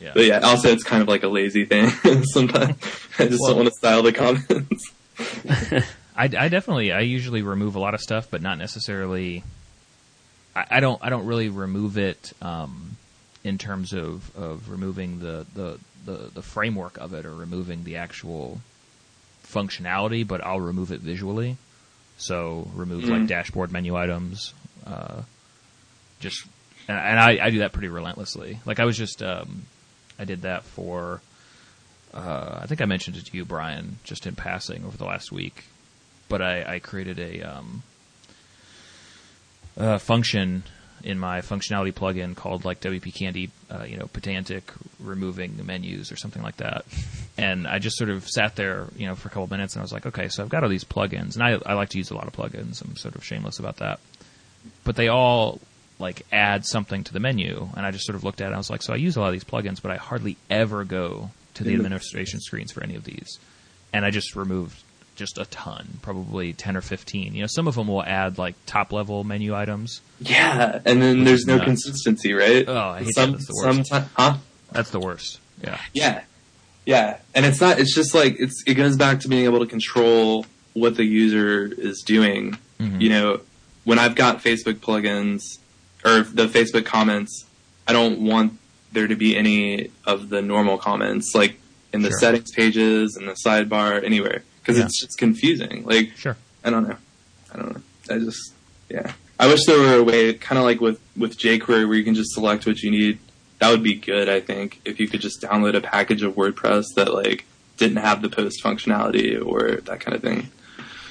[SPEAKER 1] Yeah.
[SPEAKER 2] But yeah, also it's kind of like a lazy thing. Sometimes I just
[SPEAKER 1] Well-
[SPEAKER 2] don't want to style the comments.
[SPEAKER 1] I, I definitely I usually remove a lot of stuff, but not necessarily. I, I don't I don't really remove it um, in terms of, of removing the, the, the, the framework of it or removing the actual functionality, but I'll remove it visually. So remove like
[SPEAKER 2] Mhm.
[SPEAKER 1] dashboard menu items, uh, just and, and I, I do that pretty relentlessly. Like I was just um, I did that for uh, I think I mentioned it to you, Brian, just in passing over the last week. But I, I created a um, uh, function in my functionality plugin called like WP Candy, uh, you know, pedantic removing menus or something like that. And I just sort of sat there, you know, for a couple minutes and I was like, okay, so I've got all these plugins and I, I like to use a lot of plugins. I'm sort of shameless about that. But they all like add something to the menu. And I just sort of looked at it and I was like, so I use a lot of these plugins, but I hardly ever go to the administration screens for any of these. And I just removed just a ton, probably 10 or 15. You know, some of them will add like top level menu items.
[SPEAKER 2] Yeah, and then there's no
[SPEAKER 1] Nuts.
[SPEAKER 2] consistency, right?
[SPEAKER 1] Oh, I hate that. That's the worst.
[SPEAKER 2] sometime, huh?
[SPEAKER 1] That's the worst. Yeah.
[SPEAKER 2] Yeah, yeah, and it's not. It's just like it's. It goes back to being able to control what the user is doing.
[SPEAKER 1] Mhm.
[SPEAKER 2] You know, when I've got Facebook plugins or the Facebook comments, I don't want there to be any of the normal comments, like in the
[SPEAKER 1] Sure.
[SPEAKER 2] settings pages and the sidebar, anywhere, because
[SPEAKER 1] Yeah.
[SPEAKER 2] it's just confusing. Like
[SPEAKER 1] Sure.
[SPEAKER 2] I don't know. I don't know. I just yeah. I wish there were a way, kind of like with with jQuery, where you can just select what you need. That would be good. I think if you could just download a package of WordPress that like didn't have the post functionality or that kind of thing.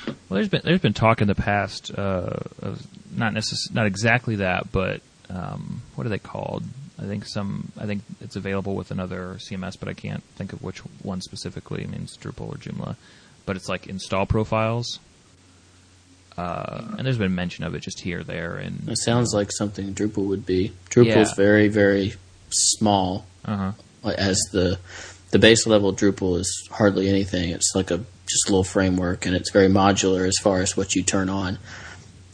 [SPEAKER 1] Well, there's been there's been talk in the past, uh, of not necess- not exactly that, but um, what are they called? I think some. I think it's available with another CMS, but I can't think of which one specifically. I mean, it's Drupal or Joomla, but it's like install profiles. Uh, and there's been mention of it just here, there, and
[SPEAKER 3] It sounds like something Drupal would be. Drupal's
[SPEAKER 1] Yeah.
[SPEAKER 3] very, very small.
[SPEAKER 1] uh huh.
[SPEAKER 3] As the the base level Drupal is hardly anything. It's like a just a little framework, and it's very modular as far as what you turn on.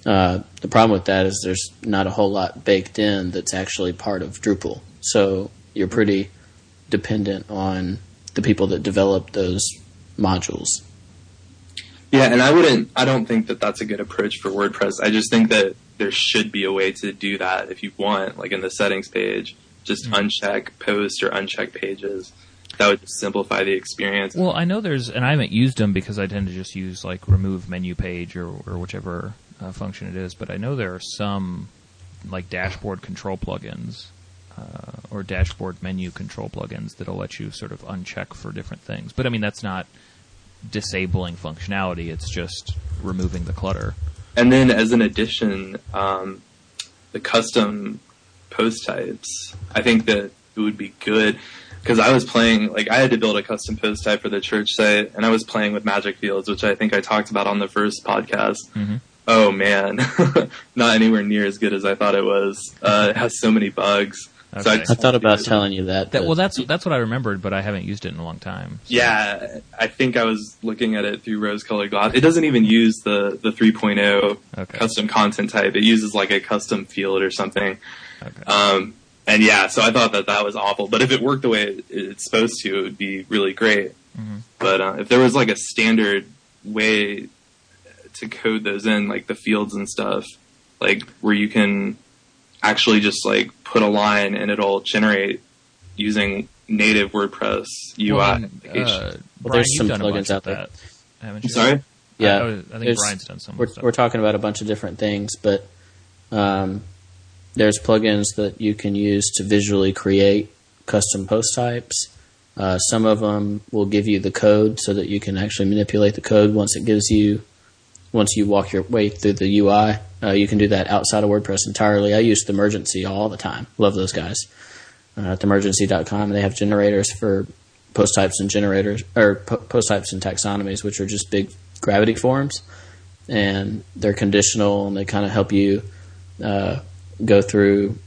[SPEAKER 3] Uh, the problem with that is there's not a whole lot baked in that's actually part of Drupal. So you're pretty dependent on the people that develop those modules.
[SPEAKER 2] Yeah, and I wouldn't. I don't think that that's a good approach for WordPress. I just think that there should be a way to do that if you want, like in the settings page, just uncheck post or uncheck pages. That would just simplify the experience.
[SPEAKER 1] Well, I know there's, and I haven't used them because I tend to just use like remove menu page or, or whichever uh, function it is. But I know there are some like dashboard control plugins uh, or dashboard menu control plugins that'll let you sort of uncheck for different things. But I mean, that's not disabling functionality; it's just removing the clutter.
[SPEAKER 2] And then as an addition, um, the custom post types. I think that it would be good because I was playing, like I had to build a custom post type for the church site and I was playing with magic fields, which I think I talked about on the first podcast.
[SPEAKER 1] Mhm.
[SPEAKER 2] Oh man, not anywhere near as good as I thought it was. Uh, it has so many bugs. So
[SPEAKER 1] Okay.
[SPEAKER 2] just
[SPEAKER 3] I thought about telling you that.
[SPEAKER 1] That, well, that's that's what I remembered, but I haven't used it in a long time. So-
[SPEAKER 2] Yeah, I think I was looking at it through rose-colored glass. It doesn't even use the the 3.0
[SPEAKER 1] Okay.
[SPEAKER 2] custom content type. It uses like a custom field or something.
[SPEAKER 1] Okay.
[SPEAKER 2] Um, and yeah, so I thought that that was awful. But if it worked the way it, it's supposed to, it would be really great.
[SPEAKER 1] Mhm.
[SPEAKER 2] But uh, if there was like a standard way to code those in, like the fields and stuff, like where you can actually just like put a line and it'll generate using native WordPress UI.
[SPEAKER 1] Well, and,
[SPEAKER 2] application.
[SPEAKER 1] uh,
[SPEAKER 3] Well,
[SPEAKER 1] Brian,
[SPEAKER 3] there's some plugins out there.
[SPEAKER 1] that, haven't
[SPEAKER 2] I'm
[SPEAKER 1] you?
[SPEAKER 2] sorry.
[SPEAKER 3] Yeah,
[SPEAKER 1] I, I think Brian's done some
[SPEAKER 3] we're,
[SPEAKER 1] stuff.
[SPEAKER 3] we're talking about a bunch of different things, but um, there's plugins that you can use to visually create custom post types. Uh, some of them will give you the code so that you can actually manipulate the code once it gives you once you walk your way through the UI. Uh, you can do that outside of WordPress entirely. I use Themergency all the time. Love those guys. Uh, at emergency.com, they have generators for post types and generators or po- post types and taxonomies, which are just big gravity forms, and they're conditional and they kind of help you uh, go through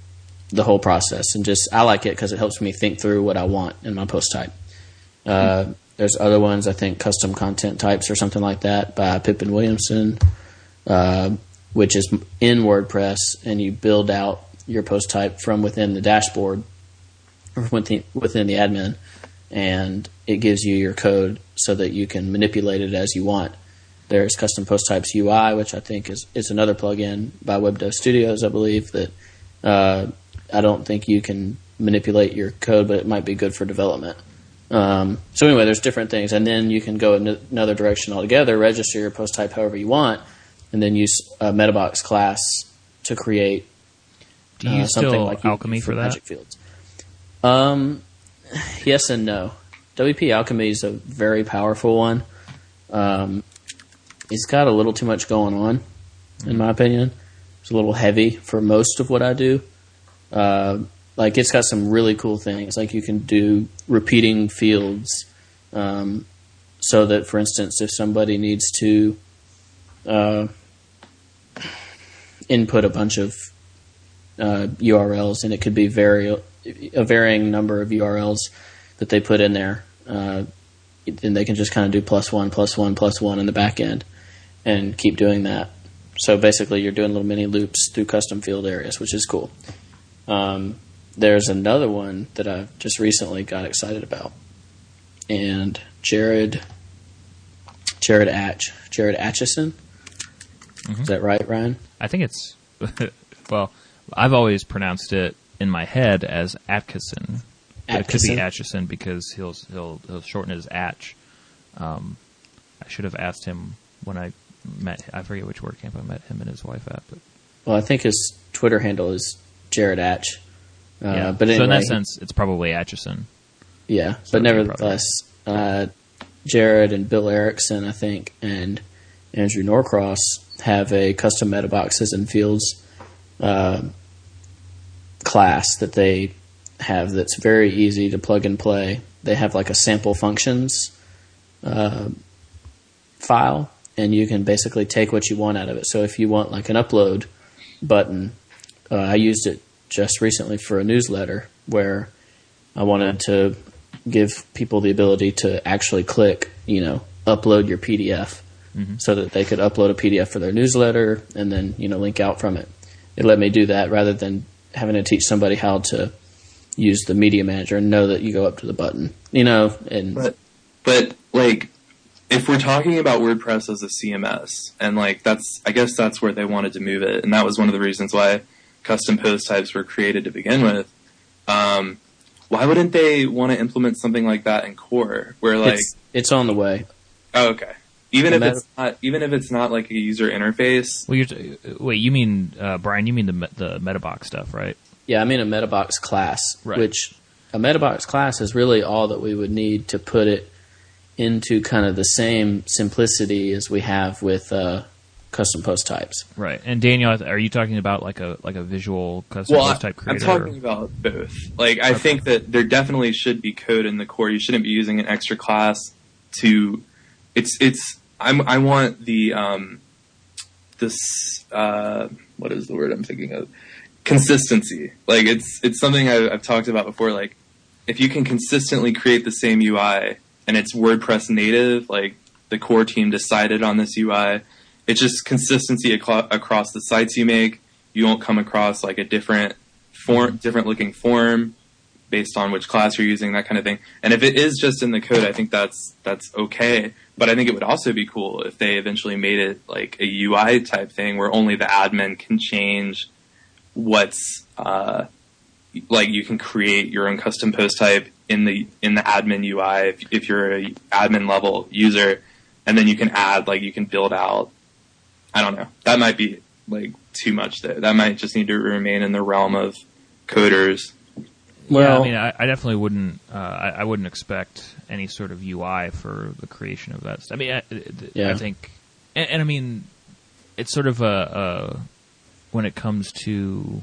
[SPEAKER 3] the whole process. And just I like it because it helps me think through what I want in my post type. Uh, there's other ones I think custom content types or something like that by Pippin Williamson, uh, which is in WordPress, and you build out your post type from within the dashboard or within, within the admin, and it gives you your code so that you can manipulate it as you want. There's custom post types UI, which I think is is another plugin by Web Dev Studios, I believe that uh, I don't think you can manipulate your code, but it might be good for development. Um, so anyway, there's different things, and then you can go in another direction altogether. Register your post type however you want, and then use a MetaBox class to create
[SPEAKER 1] Do you
[SPEAKER 3] uh, something
[SPEAKER 1] still
[SPEAKER 3] like
[SPEAKER 1] Alchemy
[SPEAKER 3] do
[SPEAKER 1] for that?
[SPEAKER 3] Magic Fields. Um, yes and no. WP Alchemy is a very powerful one. Um, it's got a little too much going on, in my opinion. It's a little heavy for most of what I do. Uh, like it's got some really cool things. Like you can do repeating fields, um, so that, for instance, if somebody needs to uh, input a bunch of uh, URLs, and it could be vari- a varying number of URLs that they put in there, uh, then they can just kind of do plus one, plus one, plus one in the back end, and keep doing that. So basically, you're doing little mini loops through custom field areas, which is cool. Um, there's another one that I just recently got excited about, and Jared, Jared Atch, Jared Atchison. Is that right, Ryan?
[SPEAKER 1] I think it's well. I've always pronounced it in my head as Atkinson. But it could be
[SPEAKER 3] Atchison?
[SPEAKER 1] Atchison because he'll he'll he'll shorten it as Atch. Um, I should have asked him when I met. I forget which word camp I met him and his wife at, but
[SPEAKER 3] Well, I think his Twitter handle is Jared Atch. Uh,
[SPEAKER 1] yeah.
[SPEAKER 3] but anyway,
[SPEAKER 1] so in that sense, it's probably Atchison.
[SPEAKER 3] yeah.
[SPEAKER 1] So
[SPEAKER 3] But nevertheless, uh, Jared and Bill Erickson, I think, and Andrew Norcross have a custom meta boxes and fields uh, class that they have that's very easy to plug and play. They have like a sample functions uh, file, and you can basically take what you want out of it. So if you want like an upload button, uh, I used it just recently for a newsletter where I wanted to give people the ability to actually click, you know, upload your PDF mm-hmm. so that they could upload a PDF for their newsletter and then, you know, link out from it. It let me do that rather than having to teach somebody how to use the media manager and know that you go up to the button, you know, and
[SPEAKER 2] But but like if we're talking about WordPress as a CMS and like that's I guess that's where they wanted to move it and that was one of the reasons why custom post types were created to begin with. Um, why wouldn't they want to implement something like that in core where like
[SPEAKER 3] it's, it's on the way.
[SPEAKER 2] oh, okay even
[SPEAKER 3] The
[SPEAKER 2] if
[SPEAKER 3] meta-
[SPEAKER 2] it's not even if it's not like a user interface
[SPEAKER 1] Well, you're t- wait. You mean uh, Brian? You mean the the MetaBox stuff, right?
[SPEAKER 3] Yeah, I mean a MetaBox class,
[SPEAKER 1] Right.
[SPEAKER 3] which a MetaBox class is really all that we would need to put it into kind of the same simplicity as we have with uh, custom post types.
[SPEAKER 1] Right. And Daniel, are you talking about like a like a visual custom
[SPEAKER 2] well,
[SPEAKER 1] post type
[SPEAKER 2] I, I'm
[SPEAKER 1] creator?
[SPEAKER 2] talking about both. Like, I think that there definitely should be code in the core. You shouldn't be using an extra class to. It's it's. I'm I want the um, this uh, what is the word I'm thinking of? Consistency. Like it's it's something I, I've talked about before. Like if you can consistently create the same UI and it's WordPress native, like the core team decided on this UI, it's just consistency across the sites you make. You won't come across like a different form, different looking form based on which class you're using, that kind of thing. And if it is just in the code, I think that's that's okay. But I think it would also be cool if they eventually made it like a UI type thing where only the admin can change what's uh, like you can create your own custom post type in the in the admin UI if, if you're a admin level user, and then you can add like you can build out. I don't know. That might be like too much there. That might just need to remain in the realm of coders.
[SPEAKER 1] yeah,
[SPEAKER 3] Well-
[SPEAKER 1] I mean, I, I definitely wouldn't. Uh, I, I wouldn't expect any sort of UI for the creation of that. stuff. I mean, I, I think, and, and I mean, it's sort of a, a when it comes to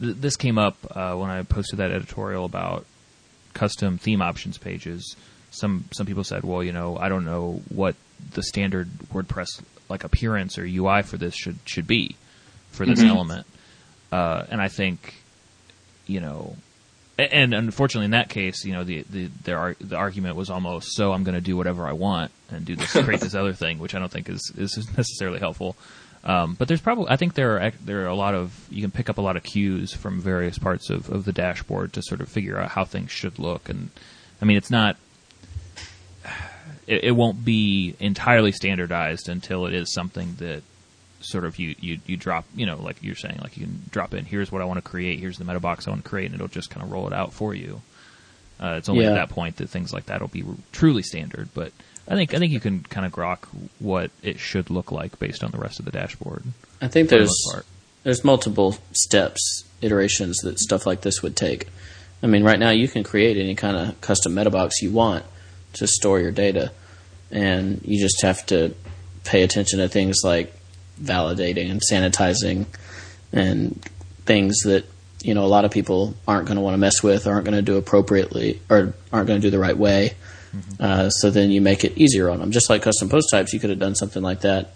[SPEAKER 1] th- this came up uh, when I posted that editorial about custom theme options pages. Some some people said, well, you know, I don't know what the standard WordPress like appearance or UI for this should should be for this
[SPEAKER 2] Mhm.
[SPEAKER 1] element. Uh, and I think, you know, and unfortunately in that case, you know, the the ar- the argument was almost so I'm going to do whatever I want and do this create this other thing, which I don't think is is necessarily helpful. Um, but there's probably I think there are there are a lot of you can pick up a lot of cues from various parts of, of the dashboard to sort of figure out how things should look. And I mean, it's not it, it won't be entirely standardized until it is something that sort of you, you, you drop, you know, like you're saying, like you can drop in, here's what I want to create, here's the meta box I want to create, and it'll just kind of roll it out for you. Uh, it's only
[SPEAKER 3] Yeah.
[SPEAKER 1] at that point that things like that will be truly standard, but I think I think you can kind of grok what it should look like based on the rest of the dashboard.
[SPEAKER 3] I think
[SPEAKER 1] the
[SPEAKER 3] there's there's multiple steps, iterations that stuff like this would take. I mean, right now you can create any kind of custom meta box you want to store your data, and you just have to pay attention to things like validating and sanitizing and things that you know a lot of people aren't going to want to mess with, aren't going to do appropriately, or aren't going to do the right way. Mm-hmm. Uh, so then you make it easier on them. Just like custom post types, you could have done something like that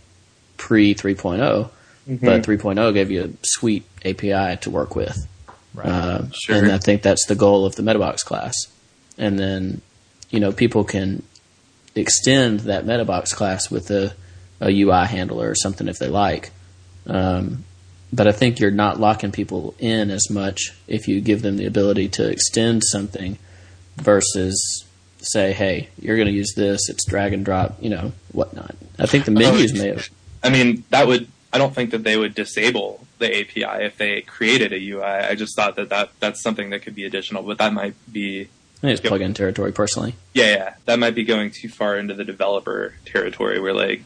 [SPEAKER 3] pre 3.0, mm-hmm. but 3.0 gave you a sweet API to work with. Right. Uh, sure. And I think that's the goal of the MetaBox class. And then, you know, people can extend that MetaBox class with a, a UI handler or something if they like. Um, but I think you're not locking people in as much if you give them the ability to extend something versus say, hey, you're going to use this, it's drag and drop, you know, whatnot. I think the menus may have.
[SPEAKER 2] I mean, that would, I don't think that they would disable the API if they created a UI. I just thought that, that that's something that could be additional, but that might be.
[SPEAKER 3] I think it's plug-in territory, personally.
[SPEAKER 2] Yeah, yeah, that might be going too far into the developer territory, where like,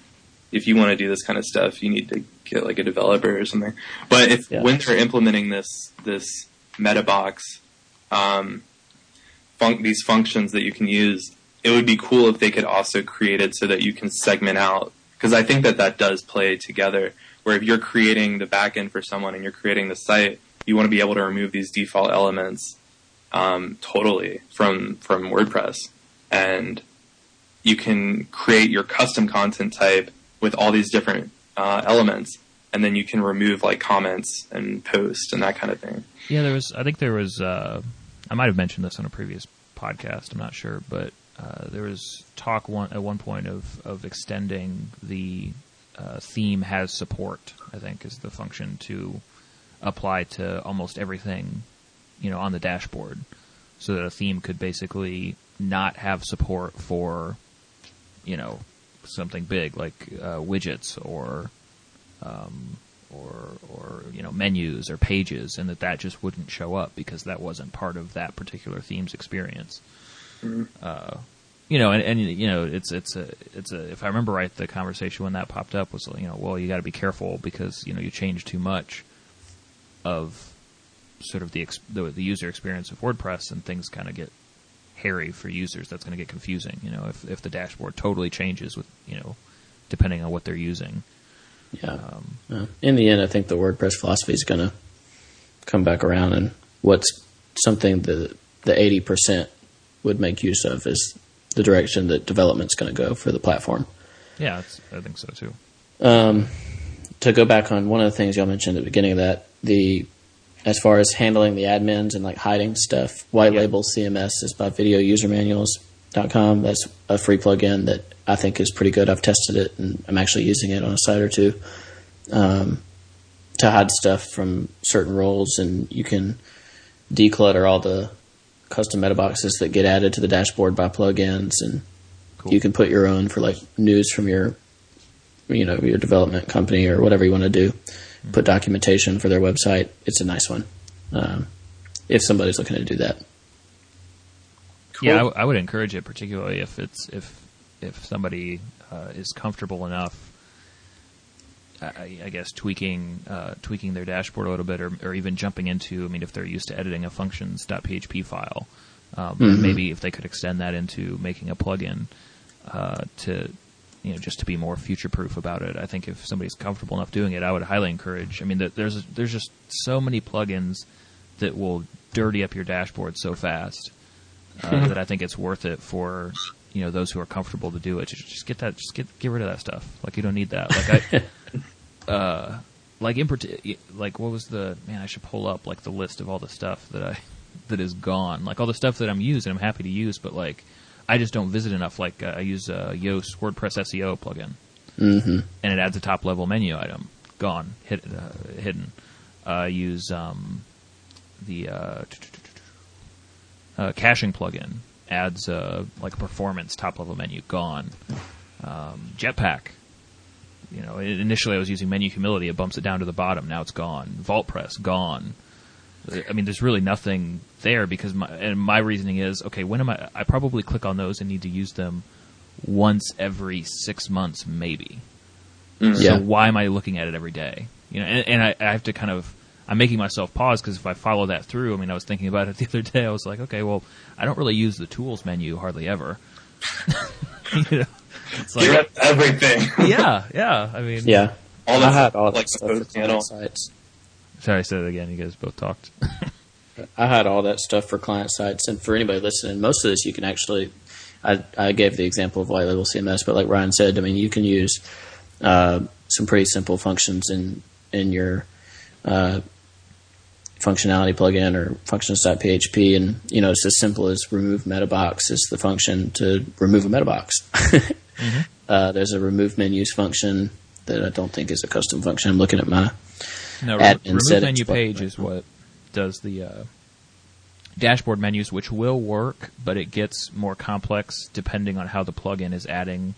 [SPEAKER 2] if you want to do this kind of stuff, you need to get like a developer or something. But if yeah. when they're implementing this this MetaBox, um, fun- these functions that you can use, it would be cool if they could also create it so that you can segment out. Because I think that that does play together. Where if you're creating the backend for someone and you're creating the site, you want to be able to remove these default elements um, totally from from WordPress, and you can create your custom content type with all these different uh, elements, and then you can remove like comments and posts and that kind of thing.
[SPEAKER 1] Yeah, there was. I think there was. Uh, I might have mentioned this on a previous podcast. I'm not sure, but uh, there was talk one at one point of of extending the uh, theme has support. I think is the function to apply to almost everything, you know, on the dashboard, so that a theme could basically not have support for, you know, something big like uh, widgets or um, or or you know menus or pages, and that that just wouldn't show up because that wasn't part of that particular theme's experience. Mm-hmm. Uh, you know, and, and you know, it's it's a it's a. If I remember right, the conversation when that popped up was you know, well, you got to be careful because you know you change too much of sort of the, the, the user experience of WordPress, and things kind of get hairy for users. That's going to get confusing. You know, if if the dashboard totally changes with you know, depending on what they're using.
[SPEAKER 3] Yeah. Um, yeah. In the end, I think the WordPress philosophy is going to come back around, and what's something that the eighty percent would make use of is the direction that development's going to go for the platform.
[SPEAKER 1] Yeah, I think so too.
[SPEAKER 3] Um, to go back on one of the things y'all mentioned at the beginning of that, the as far as handling the admins and like hiding stuff, white label CMS is by videousermanuals.com. That's a free plugin that I think is pretty good. I've tested it and I'm actually using it on a site or two um, to hide stuff from certain roles, and you can declutter all the custom meta boxes that get added to the dashboard by plugins, and cool. you can put your own for like news from your you know your development company or whatever you want to do put documentation for their website. It's a nice one. Um, if somebody's looking to do that.
[SPEAKER 1] Cool. Yeah, I, w- I would encourage it, particularly if it's if if somebody uh, is comfortable enough. I, I guess tweaking uh, tweaking their dashboard a little bit, or, or, even jumping into. I mean, if they're used to editing a functions.php file, um, mm-hmm. maybe if they could extend that into making a plugin uh, to you know, just to be more future proof about it. I think if somebody's comfortable enough doing it, I would highly encourage. I mean, there's there's just so many plugins that will dirty up your dashboard so fast uh, that I think it's worth it for you know those who are comfortable to do it. Just, just get that, just get get rid of that stuff. Like you don't need that. Like I, uh, like in like what was the man? I should pull up like the list of all the stuff that I that is gone. Like all the stuff that I'm using, I'm happy to use, but like I just don't visit enough. Like uh, I use a Yoast WordPress SEO plugin,
[SPEAKER 3] mm-hmm.
[SPEAKER 1] and it adds a top level menu item. Gone, hit, uh, hidden. I use um, the uh, uh, caching plugin. Adds uh, like a performance top level menu. Gone. Um, Jetpack. You know, initially I was using menu humility. It bumps it down to the bottom. Now it's gone. VaultPress gone. I mean, there's really nothing there because my and my reasoning is okay. When am I? I probably click on those and need to use them once every six months, maybe. Mm. So why am I looking at it every day? You know, and, and I, I have to kind of I'm making myself pause because if I follow that through, I mean, I was thinking about it the other day. I was like, okay, well, I don't really use the tools menu hardly ever.
[SPEAKER 2] you know, it's like everything.
[SPEAKER 1] yeah, yeah. I mean,
[SPEAKER 3] yeah.
[SPEAKER 2] all
[SPEAKER 3] I
[SPEAKER 2] that
[SPEAKER 3] had all that
[SPEAKER 2] like the
[SPEAKER 3] stuff for
[SPEAKER 2] post panel.
[SPEAKER 3] client sites.
[SPEAKER 1] Sorry, I said it again. You guys both talked.
[SPEAKER 3] I had all that stuff for client sites, and for anybody listening, most of this you can actually. I, I gave the example of white label CMS, but like Ryan said, I mean, you can use uh, some pretty simple functions in in your uh, functionality plugin or functions.php, and you know, it's as simple as remove metabox is the function to remove a metabox. uh, there's a remove menus function that I don't think is a custom function. I'm looking at my
[SPEAKER 1] No,
[SPEAKER 3] Admin
[SPEAKER 1] remove
[SPEAKER 3] settings
[SPEAKER 1] menu page
[SPEAKER 3] right
[SPEAKER 1] is what does the uh, dashboard menus, which will work, but it gets more complex depending on how the plugin is adding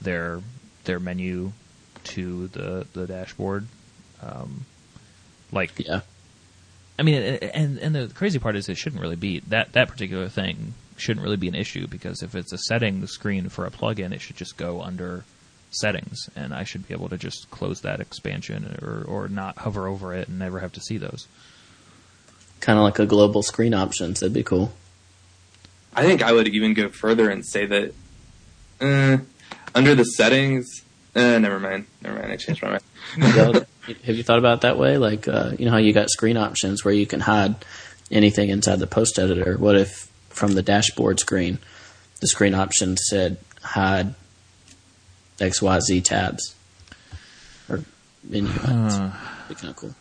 [SPEAKER 1] their their menu to the the dashboard. Um, like,
[SPEAKER 3] yeah.
[SPEAKER 1] I mean, and and the crazy part is it shouldn't really be that that particular thing shouldn't really be an issue because if it's a settings screen for a plugin, it should just go under settings, and I should be able to just close that expansion or or not hover over it and never have to see those.
[SPEAKER 3] Kind of like a global screen options. That'd be cool.
[SPEAKER 2] I think I would even go further and say that uh, under the settings. Uh, never mind. Never mind. I changed my mind.
[SPEAKER 3] Have you thought about it that way? Like, uh, you know how you got screen options where you can hide anything inside the post editor. What if from the dashboard screen, the screen option said hide X, Y, Z tabs or menu items? Be kind of cool.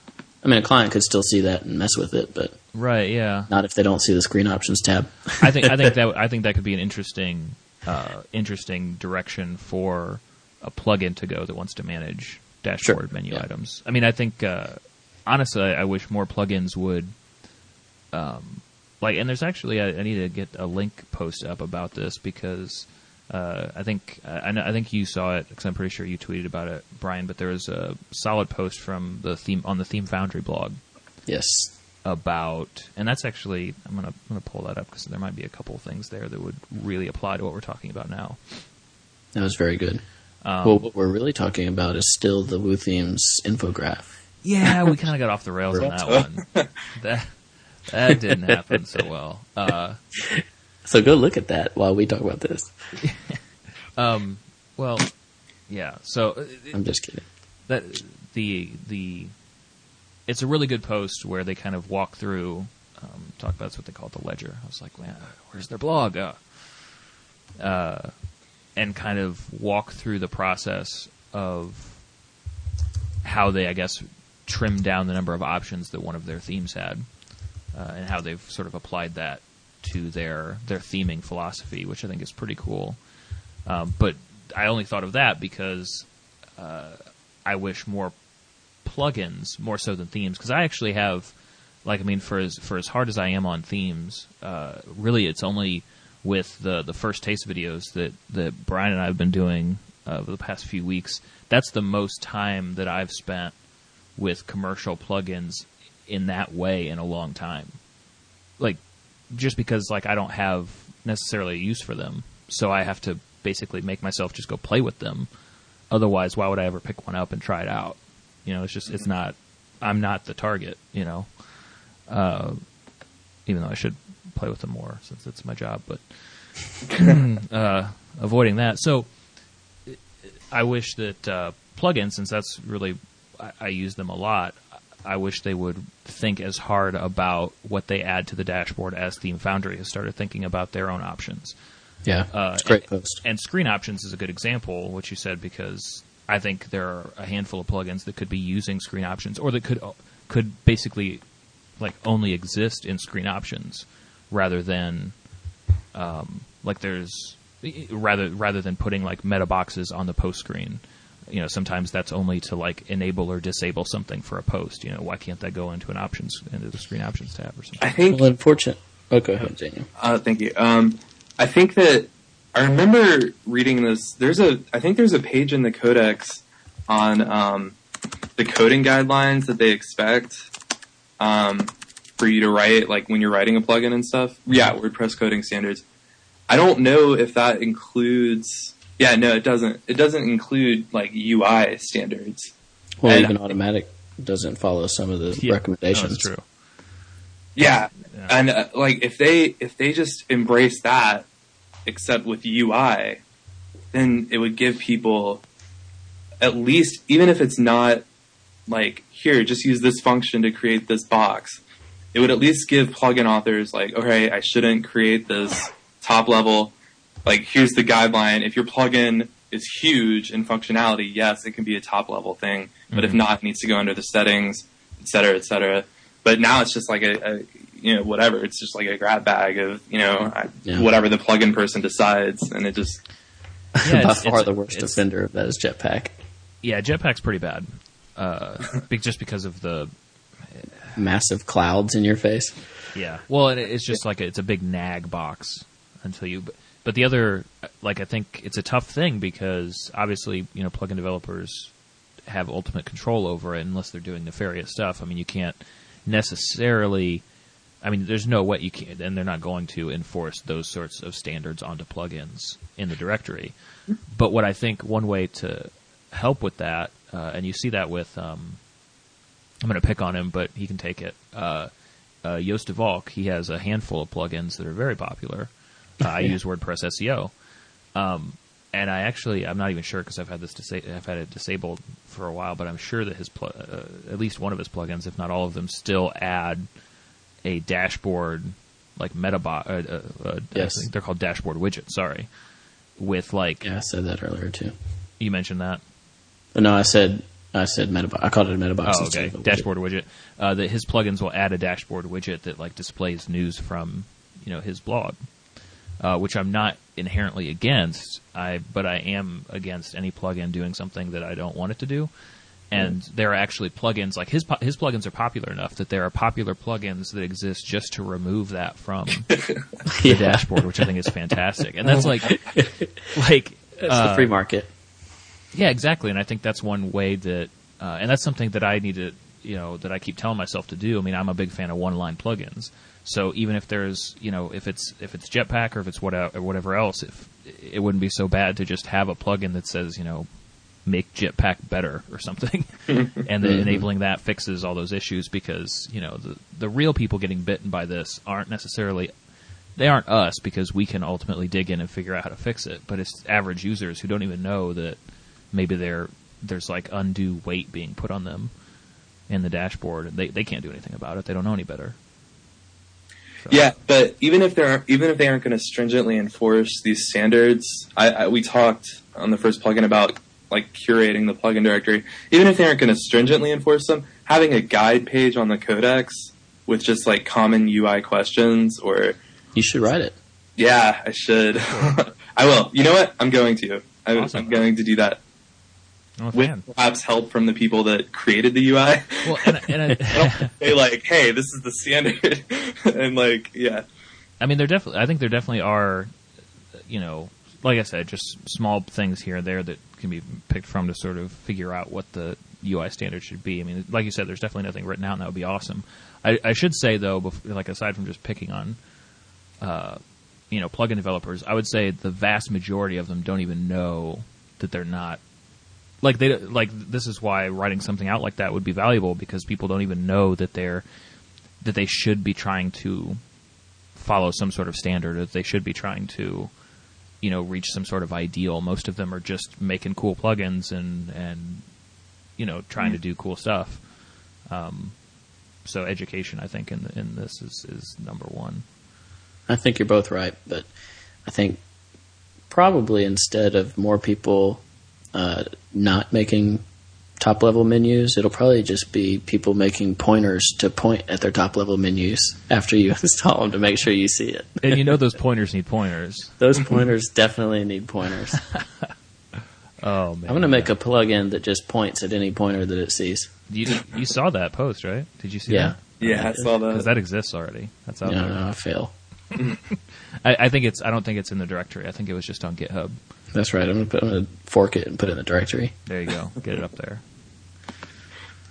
[SPEAKER 3] I mean, a client could still see that and mess with it, but
[SPEAKER 1] Right? Yeah.
[SPEAKER 3] not if they don't see the screen options tab.
[SPEAKER 1] I think I think that I think that could be an interesting uh, interesting direction for a plugin to go that wants to manage dashboard
[SPEAKER 3] Sure,
[SPEAKER 1] menu
[SPEAKER 3] yeah.
[SPEAKER 1] items. I mean, I think uh, honestly, I, I wish more plugins would. Um, like, and there's actually I, I need to get a link post up about this because uh, I think I, I think you saw it because I'm pretty sure you tweeted about it, Brian. But there was a solid post from the theme on the Theme Foundry blog
[SPEAKER 3] yes.
[SPEAKER 1] about, and that's actually I'm gonna I'm gonna pull that up because there might be a couple of things there that would really apply to what we're talking about now.
[SPEAKER 3] That was very good.
[SPEAKER 1] Um,
[SPEAKER 3] well, what we're really talking about is still the Woo Themes infograph.
[SPEAKER 1] yeah, we kind of got off the rails on that one. That that didn't happen so well. Uh,
[SPEAKER 3] So go look at that while we talk about this.
[SPEAKER 1] um, well, yeah. So uh,
[SPEAKER 3] I'm just kidding.
[SPEAKER 1] that the the it's a really good post where they kind of walk through um, talk about that's what they call the ledger. I was like, man, where's their blog? Uh, uh, and kind of walk through the process of how they, I guess, trimmed down the number of options that one of their themes had, uh, and how they've sort of applied that to their their theming philosophy, which I think is pretty cool. Um, but I only thought of that because uh, I wish more plugins more so than themes because I actually have like I mean for as for as hard as I am on themes, uh, really it's only with the the first taste videos that that Brian and I have been doing uh, over the past few weeks. That's the most time that I've spent with commercial plugins in that way in a long time. Like just because like I don't have necessarily a use for them, so I have to basically make myself just go play with them. Otherwise, why would I ever pick one up and try it out? You know, it's just it's not. I'm not the target. You know, uh, even though I should play with them more since it's my job, but uh, avoiding that. So, I wish that uh, plugins, since that's really I, I use them a lot. I wish they would think as hard about what they add to the dashboard as Theme Foundry has started thinking about their own options.
[SPEAKER 3] Yeah,
[SPEAKER 1] Uh,
[SPEAKER 3] it's a great
[SPEAKER 1] and,
[SPEAKER 3] post.
[SPEAKER 1] And screen options is a good example, what you said, because I think there are a handful of plugins that could be using screen options, or that could could basically like only exist in screen options, rather than um, like there's rather rather than putting like meta boxes on the post screen. You know, sometimes that's only to like enable or disable something for a post. You know, why can't that go into an options into the screen options tab or something?
[SPEAKER 2] I think.
[SPEAKER 3] Well, unfortunate. Oh, go ahead, Daniel.
[SPEAKER 2] Uh, thank you. Um, I think that I remember reading this. There's a. I think there's a page in the Codex on um, the coding guidelines that they expect um, for you to write, like when you're writing a plugin and stuff. Yeah, WordPress coding standards. I don't know if that includes. Yeah, no, it doesn't. It doesn't include like UI standards.
[SPEAKER 3] Well,
[SPEAKER 2] And-
[SPEAKER 3] even Automattic doesn't follow some of the
[SPEAKER 1] Yeah,
[SPEAKER 3] recommendations.
[SPEAKER 1] No, that's true.
[SPEAKER 2] Yeah,
[SPEAKER 1] Yeah.
[SPEAKER 2] and uh, like if they if they just embrace that, except with UI, then it would give people at least even if it's not like here, just use this function to create this box. It would at least give plugin authors like, okay, I shouldn't create this top level. Like, here's the guideline. If your plugin is huge in functionality, yes, it can be a top level thing. But if not, it needs to go under the settings, et cetera, et cetera. But now it's just like a, a you know, whatever. It's just like a grab bag of, you know,
[SPEAKER 3] Yeah.
[SPEAKER 2] whatever the plugin person decides. And it just,
[SPEAKER 1] Yeah,
[SPEAKER 3] By
[SPEAKER 1] it's-
[SPEAKER 3] far
[SPEAKER 1] it's-
[SPEAKER 3] the worst offender of that is Jetpack.
[SPEAKER 1] Yeah, Jetpack's pretty bad. Uh, just because of the
[SPEAKER 3] Massive clouds in your face.
[SPEAKER 1] Yeah. Well, and it- it's just like a, it's a big nag box until you. But, the other, like, I think it's a tough thing because obviously, you know, plugin developers have ultimate control over it unless they're doing nefarious stuff. I mean, you can't necessarily. I mean, there's no way you can, and they're not going to enforce those sorts of standards onto plugins in the directory. But what I think one way to help with that, uh, and you see that with, um, I'm going to pick on him, but he can take it. Uh, uh, Joost Valk, he has a handful of plugins that are very popular. Uh, I use WordPress SEO, um, and I actually I'm not even sure because I've had this disa- I've had it disabled for a while, but I'm sure that his pl- uh, at least one of his plugins, if not all of them, still add a dashboard like metabot. Uh, uh, uh,
[SPEAKER 3] Yes.
[SPEAKER 1] I think they're called dashboard widgets. Sorry, with like
[SPEAKER 3] Yeah, I said that earlier too.
[SPEAKER 1] you mentioned that.
[SPEAKER 3] No, I said I said metabox. I called it a metabox.
[SPEAKER 1] Oh, okay.
[SPEAKER 3] a widget.
[SPEAKER 1] Dashboard widget. Uh, that his plugins will add a dashboard widget that like displays news from you know his blog, uh, which I'm not inherently against. I but I am against any plugin doing something that I don't want it to do. And there are actually plugins like his his plugins are popular enough that there are popular plugins that exist just to remove that from the
[SPEAKER 3] Yeah.
[SPEAKER 1] dashboard, which I think is fantastic. And that's like like
[SPEAKER 3] It's
[SPEAKER 1] uh,
[SPEAKER 3] the free market.
[SPEAKER 1] yeah, exactly. And I think that's one way that, uh, and that's something that I need to, you know, that I keep telling myself to do. I mean, I'm a big fan of one-line plugins. So even if there's, you know, if it's if it's Jetpack or if it's what or whatever else, if it wouldn't be so bad to just have a plugin that says, you know, make Jetpack better or something, mm-hmm. and then mm-hmm. enabling that fixes all those issues because you know the the real people getting bitten by this aren't necessarily they aren't us because we can ultimately dig in and figure out how to fix it. But it's average users who don't even know that maybe they're, there's like undue weight being put on them in the dashboard. and They they can't do anything about it. They don't know any better. So-
[SPEAKER 2] Yeah, but even if they're even if they aren't going to stringently enforce these standards, I, I we talked on the first plugin about like curating the plugin directory. Even if they aren't going to stringently enforce them, having a guide page on the codex with just like common UI questions or
[SPEAKER 3] You should write it.
[SPEAKER 2] yeah, I should. I will. You know what? I'm going to. I,
[SPEAKER 1] Awesome.
[SPEAKER 2] I'm going to do that
[SPEAKER 1] I'm
[SPEAKER 2] with perhaps help from the people that created the UI.
[SPEAKER 1] Well, and, and I,
[SPEAKER 2] they like, hey, this is the standard, and like, yeah.
[SPEAKER 1] I mean, there definitely. I think there definitely are, you know, like I said, just small things here and there that can be picked from to sort of figure out what the UI standard should be. I mean, like you said, there's definitely nothing written out, and that would be awesome. I, I should say though, bef- like aside from just picking on, uh, you know, plugin developers, I would say the vast majority of them don't even know that they're not. Like they like this is why writing something out like that would be valuable because people don't even know that they're that they should be trying to follow some sort of standard, or that they should be trying to, you know, reach some sort of ideal. Most of them are just making cool plugins and and you know trying to do cool stuff. Um, so education, I think, in in this is is number one.
[SPEAKER 3] I think you're both right, but I think probably instead of more people uh, not making top level menus, it'll probably just be people making pointers to point at their top level menus after you install them to make sure you see it.
[SPEAKER 1] And you know those pointers need pointers.
[SPEAKER 3] Those pointers definitely need pointers.
[SPEAKER 1] Oh man,
[SPEAKER 3] I'm going to make a plugin that just points at any pointer that it sees.
[SPEAKER 1] You you saw that post, right? Did you see
[SPEAKER 3] Yeah.
[SPEAKER 1] that?
[SPEAKER 2] Yeah, I saw that.
[SPEAKER 1] Because
[SPEAKER 2] that.
[SPEAKER 1] that exists already. That's out
[SPEAKER 3] No,
[SPEAKER 1] there.
[SPEAKER 3] no, I fail.
[SPEAKER 1] I, I think it's. I don't think it's in the directory. I think it was just on GitHub.
[SPEAKER 3] That's right. I'm going to put I'm to fork it and put it in the directory.
[SPEAKER 1] There you go. Get it up there.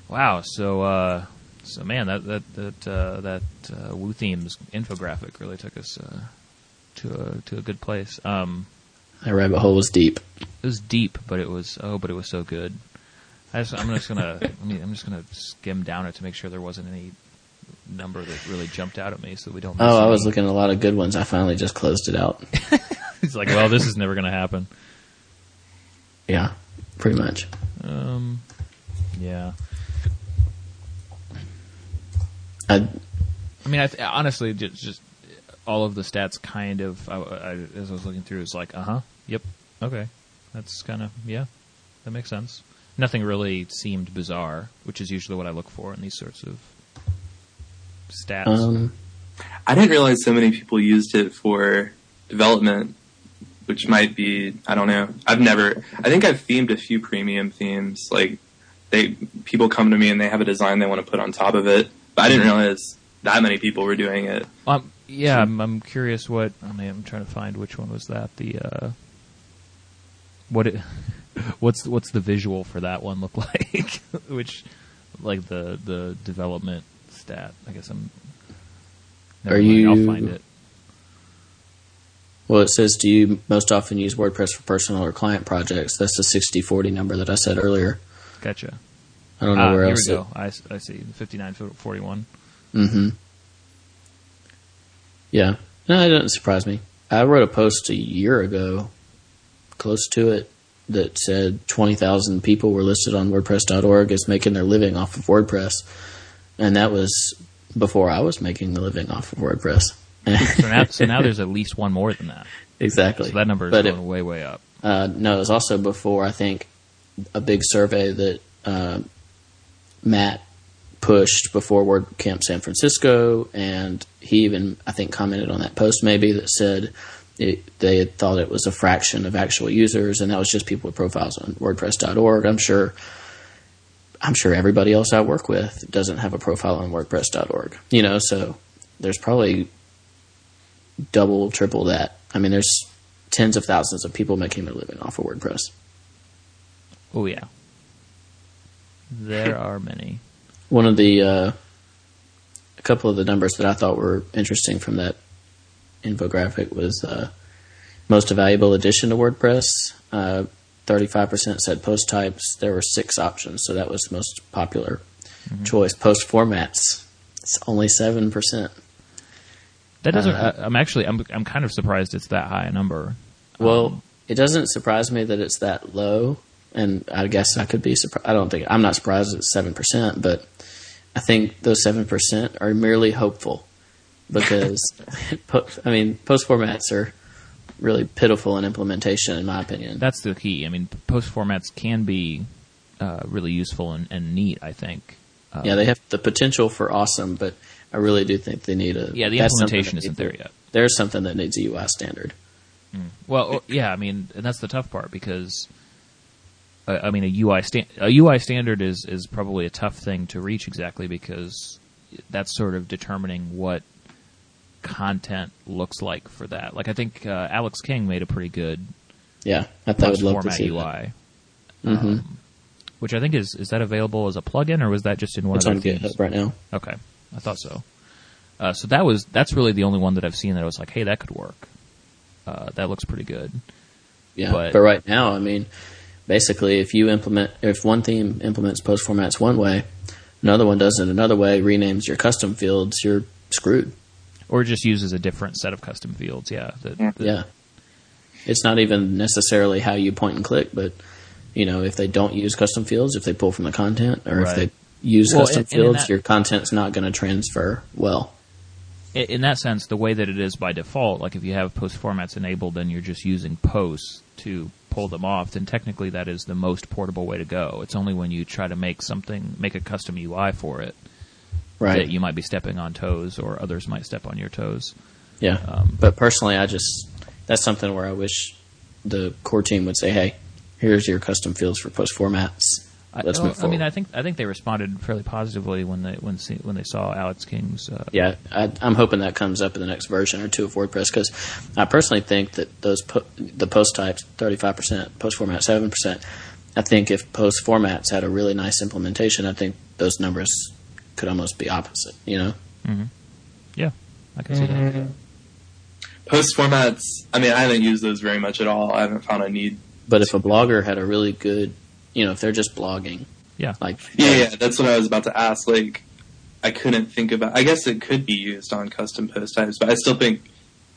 [SPEAKER 1] Wow. So, uh, so man, that that that uh, that uh, Woo themes infographic really took us uh, to a to a good place. Um,
[SPEAKER 3] That rabbit hole was deep.
[SPEAKER 1] it was deep, but it was oh, but it was so good. I just, I'm just gonna. I mean, I'm just gonna skim down it to make sure there wasn't any number that really jumped out at me, so we don't. Miss
[SPEAKER 3] Oh, I
[SPEAKER 1] any.
[SPEAKER 3] was looking at a lot of good ones. I finally just closed it out.
[SPEAKER 1] He's like, well, this is never gonna happen.
[SPEAKER 3] Yeah, pretty much.
[SPEAKER 1] Um, yeah.
[SPEAKER 3] I,
[SPEAKER 1] I mean, I th- honestly, just, just all of the stats kind of, I, I, as I was looking through, it's like, uh huh, yep, okay. That's kind of, yeah, that makes sense. Nothing really seemed bizarre, which is usually what I look for in these sorts of stats.
[SPEAKER 3] um,
[SPEAKER 2] I didn't realize so many people used it for development, which might be I don't know. I've never. I think I've themed a few premium themes. Like they people come to me and they have a design they want to put on top of it, but I didn't realize that many people were doing it.
[SPEAKER 1] Um, yeah, I'm, I'm curious what. I mean, I'm trying to find which one was that. The uh, what it, what's what's the visual for that one look like? which, like the the development stat. I guess I'm.
[SPEAKER 3] Are
[SPEAKER 1] mind, I'll
[SPEAKER 3] you-
[SPEAKER 1] find it.
[SPEAKER 3] well, it says, do you most often use WordPress for personal or client projects? That's the 60-40 number that I said earlier.
[SPEAKER 1] Gotcha.
[SPEAKER 3] I don't know
[SPEAKER 1] Ah,
[SPEAKER 3] where
[SPEAKER 1] here
[SPEAKER 3] else.
[SPEAKER 1] we go. I see. Fifty nine forty one.
[SPEAKER 3] Mm-hmm. Yeah. No, it doesn't surprise me. I wrote a post a year ago, close to it, that said 20,000 people were listed on WordPress.org as making their living off of WordPress. And that was before I was making a living off of WordPress.
[SPEAKER 1] So now, so now there's at least one more than that.
[SPEAKER 3] exactly.
[SPEAKER 1] So that number is
[SPEAKER 3] But
[SPEAKER 1] going
[SPEAKER 3] it-
[SPEAKER 1] way way up.
[SPEAKER 3] Uh, no, it was also before I think a big survey that uh, Matt pushed before WordCamp San Francisco, and he even I think commented on that post maybe that said it, they had thought it was a fraction of actual users, and that was just people with profiles on WordPress.org. I'm sure. I'm sure everybody else I work with doesn't have a profile on WordPress.org. You know, so there's probably double, triple that. I mean, there's tens of thousands of people making their living off of WordPress.
[SPEAKER 1] Oh yeah. There are many.
[SPEAKER 3] One of the, uh, a couple of the numbers that I thought were interesting from that infographic was uh, most valuable addition to WordPress. Uh, 35% said post types. There were six options, so that was the most popular choice. Post formats, it's only 7%.
[SPEAKER 1] That doesn't.
[SPEAKER 3] Uh,
[SPEAKER 1] I'm actually. I'm. I'm kind of surprised it's that high a number.
[SPEAKER 3] Well,
[SPEAKER 1] Um,
[SPEAKER 3] it doesn't surprise me that it's that low, and I guess I could be surprised. I don't think I'm not surprised it's seven percent, but I think those seven percent are merely hopeful because, po- I mean, post formats are really pitiful in implementation, in my opinion.
[SPEAKER 1] that's the key. I mean, post formats can be uh, really useful and, and neat. I think. Uh,
[SPEAKER 3] yeah, they have the potential for awesome, but I really do think they need a.
[SPEAKER 1] Yeah, the implementation isn't there yet.
[SPEAKER 3] There's something that needs a UI standard.
[SPEAKER 1] Well, yeah. I mean, and that's the tough part because. uh, I mean, a UI sta- a UI standard is is probably a tough thing to reach exactly because that's sort of determining what content looks like for that. Like I think uh, Alex King made a pretty good
[SPEAKER 3] Yeah, I thought I would love to
[SPEAKER 1] format
[SPEAKER 3] see
[SPEAKER 1] UI.
[SPEAKER 3] that. Mhm.
[SPEAKER 1] Um, which I think is is that available as a plugin or was that just in one
[SPEAKER 3] It's
[SPEAKER 1] of
[SPEAKER 3] on
[SPEAKER 1] their themes?
[SPEAKER 3] GitHub right now.
[SPEAKER 1] Okay, I thought so. Uh, so that was that's really the only one that I've seen that I was like, hey, that could work. Uh, that looks pretty good.
[SPEAKER 3] Yeah,
[SPEAKER 1] But-
[SPEAKER 3] but, right now, I mean, basically, if you implement, if one theme implements post formats one way, another one does it another way, renames your custom fields, you're screwed.
[SPEAKER 1] Or just uses a different set of custom fields. Yeah. that- that-
[SPEAKER 3] Yeah, it's not even necessarily how you point and click, but you know, if they don't use custom fields, if they pull from the content, or
[SPEAKER 1] Right.
[SPEAKER 3] if they use
[SPEAKER 1] Well,
[SPEAKER 3] custom
[SPEAKER 1] and- and
[SPEAKER 3] fields,
[SPEAKER 1] that-
[SPEAKER 3] your content's not going to transfer well.
[SPEAKER 1] In that sense, the way that it is by default, like if you have post formats enabled, then you're just using posts to pull them off. Then technically, that is the most portable way to go. It's only when you try to make something, make a custom UI for it,
[SPEAKER 3] Right.
[SPEAKER 1] that you might be stepping on toes, or others might step on your toes.
[SPEAKER 3] Yeah.
[SPEAKER 1] Um,
[SPEAKER 3] but personally, I just that's something where I wish the core team would say, "Hey, here's your custom fields for post formats. Let's
[SPEAKER 1] I,
[SPEAKER 3] move
[SPEAKER 1] I
[SPEAKER 3] forward."
[SPEAKER 1] mean, I think I think they responded fairly positively when they when see, when they saw Alex King's. Uh,
[SPEAKER 3] yeah, I, I'm hoping that comes up in the next version or two of WordPress because I personally think that those po- the post types 35 percent, post format 7 percent. I think if post formats had a really nice implementation, I think those numbers could almost be opposite. You know,
[SPEAKER 1] yeah, I can see that.
[SPEAKER 2] Post formats. I mean, I haven't used those very much at all. I haven't found a need.
[SPEAKER 3] but if a blogger had a really good, you know, if they're just blogging,
[SPEAKER 1] Yeah,
[SPEAKER 3] like
[SPEAKER 2] Yeah, yeah, that's what I was about to ask. Like, I couldn't think about. I guess it could be used on custom post types, but I still think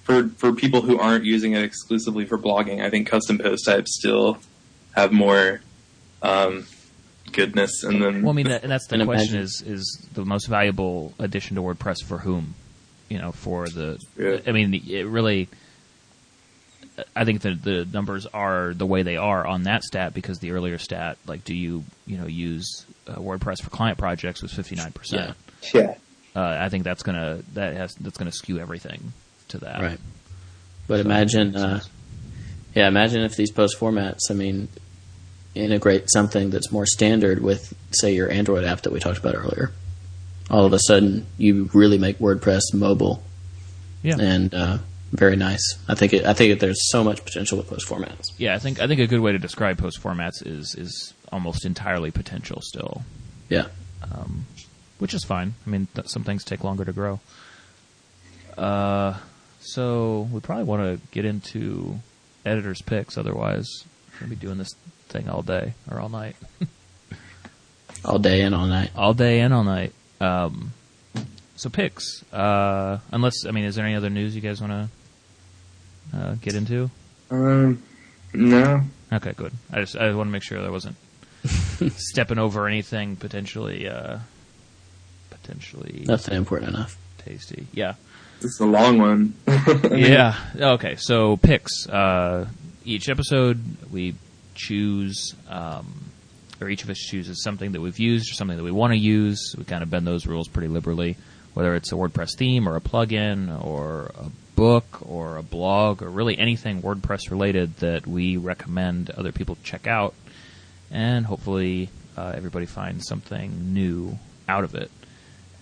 [SPEAKER 2] for for people who aren't using it exclusively for blogging, I think custom post types still have more um, goodness, and then
[SPEAKER 1] Well, I mean, that, and that's the question:
[SPEAKER 3] imagine-
[SPEAKER 1] is is the most valuable addition to WordPress for whom? You know, for the.
[SPEAKER 2] Yeah.
[SPEAKER 1] I mean, it really. I think that the numbers are the way they are on that stat because the earlier stat, like, do you you know use uh, WordPress for client projects was fifty nine percent.
[SPEAKER 2] yeah,
[SPEAKER 1] Uh, I think that's gonna that has that's gonna skew everything to that.
[SPEAKER 3] Right. But
[SPEAKER 1] So,
[SPEAKER 3] imagine, uh, yeah, imagine if these post formats, I mean, integrate something that's more standard with, say, your Android app that we talked about earlier. All of a sudden, you really make WordPress mobile
[SPEAKER 1] Yeah.
[SPEAKER 3] and uh, very nice. I think it, I think it, there's so much potential with post formats.
[SPEAKER 1] Yeah, I think I think a good way to describe post formats is is almost entirely potential still.
[SPEAKER 3] Yeah.
[SPEAKER 1] um, which is fine. I mean, th- some things take longer to grow. Uh, so we probably want to get into editors' picks. Otherwise, we're gonna be doing this thing all day or all night,
[SPEAKER 3] All day and all night.
[SPEAKER 1] all day and all night. Um, so picks. Uh, unless I mean, is there any other news you guys want to uh, get into?
[SPEAKER 2] um, no,
[SPEAKER 1] Okay, good. I just I want to make sure there wasn't stepping over anything potentially uh, potentially
[SPEAKER 3] Nothing important enough.
[SPEAKER 1] tasty. Yeah.
[SPEAKER 2] this is a long one.
[SPEAKER 1] yeah. Okay. So picks. Uh, each episode we choose, um, or each of us chooses something that we've used or something that we want to use. We kind of bend those rules pretty liberally, whether it's a WordPress theme or a plugin or a book or a blog or really anything WordPress related that we recommend other people check out, and hopefully uh, everybody finds something new out of it.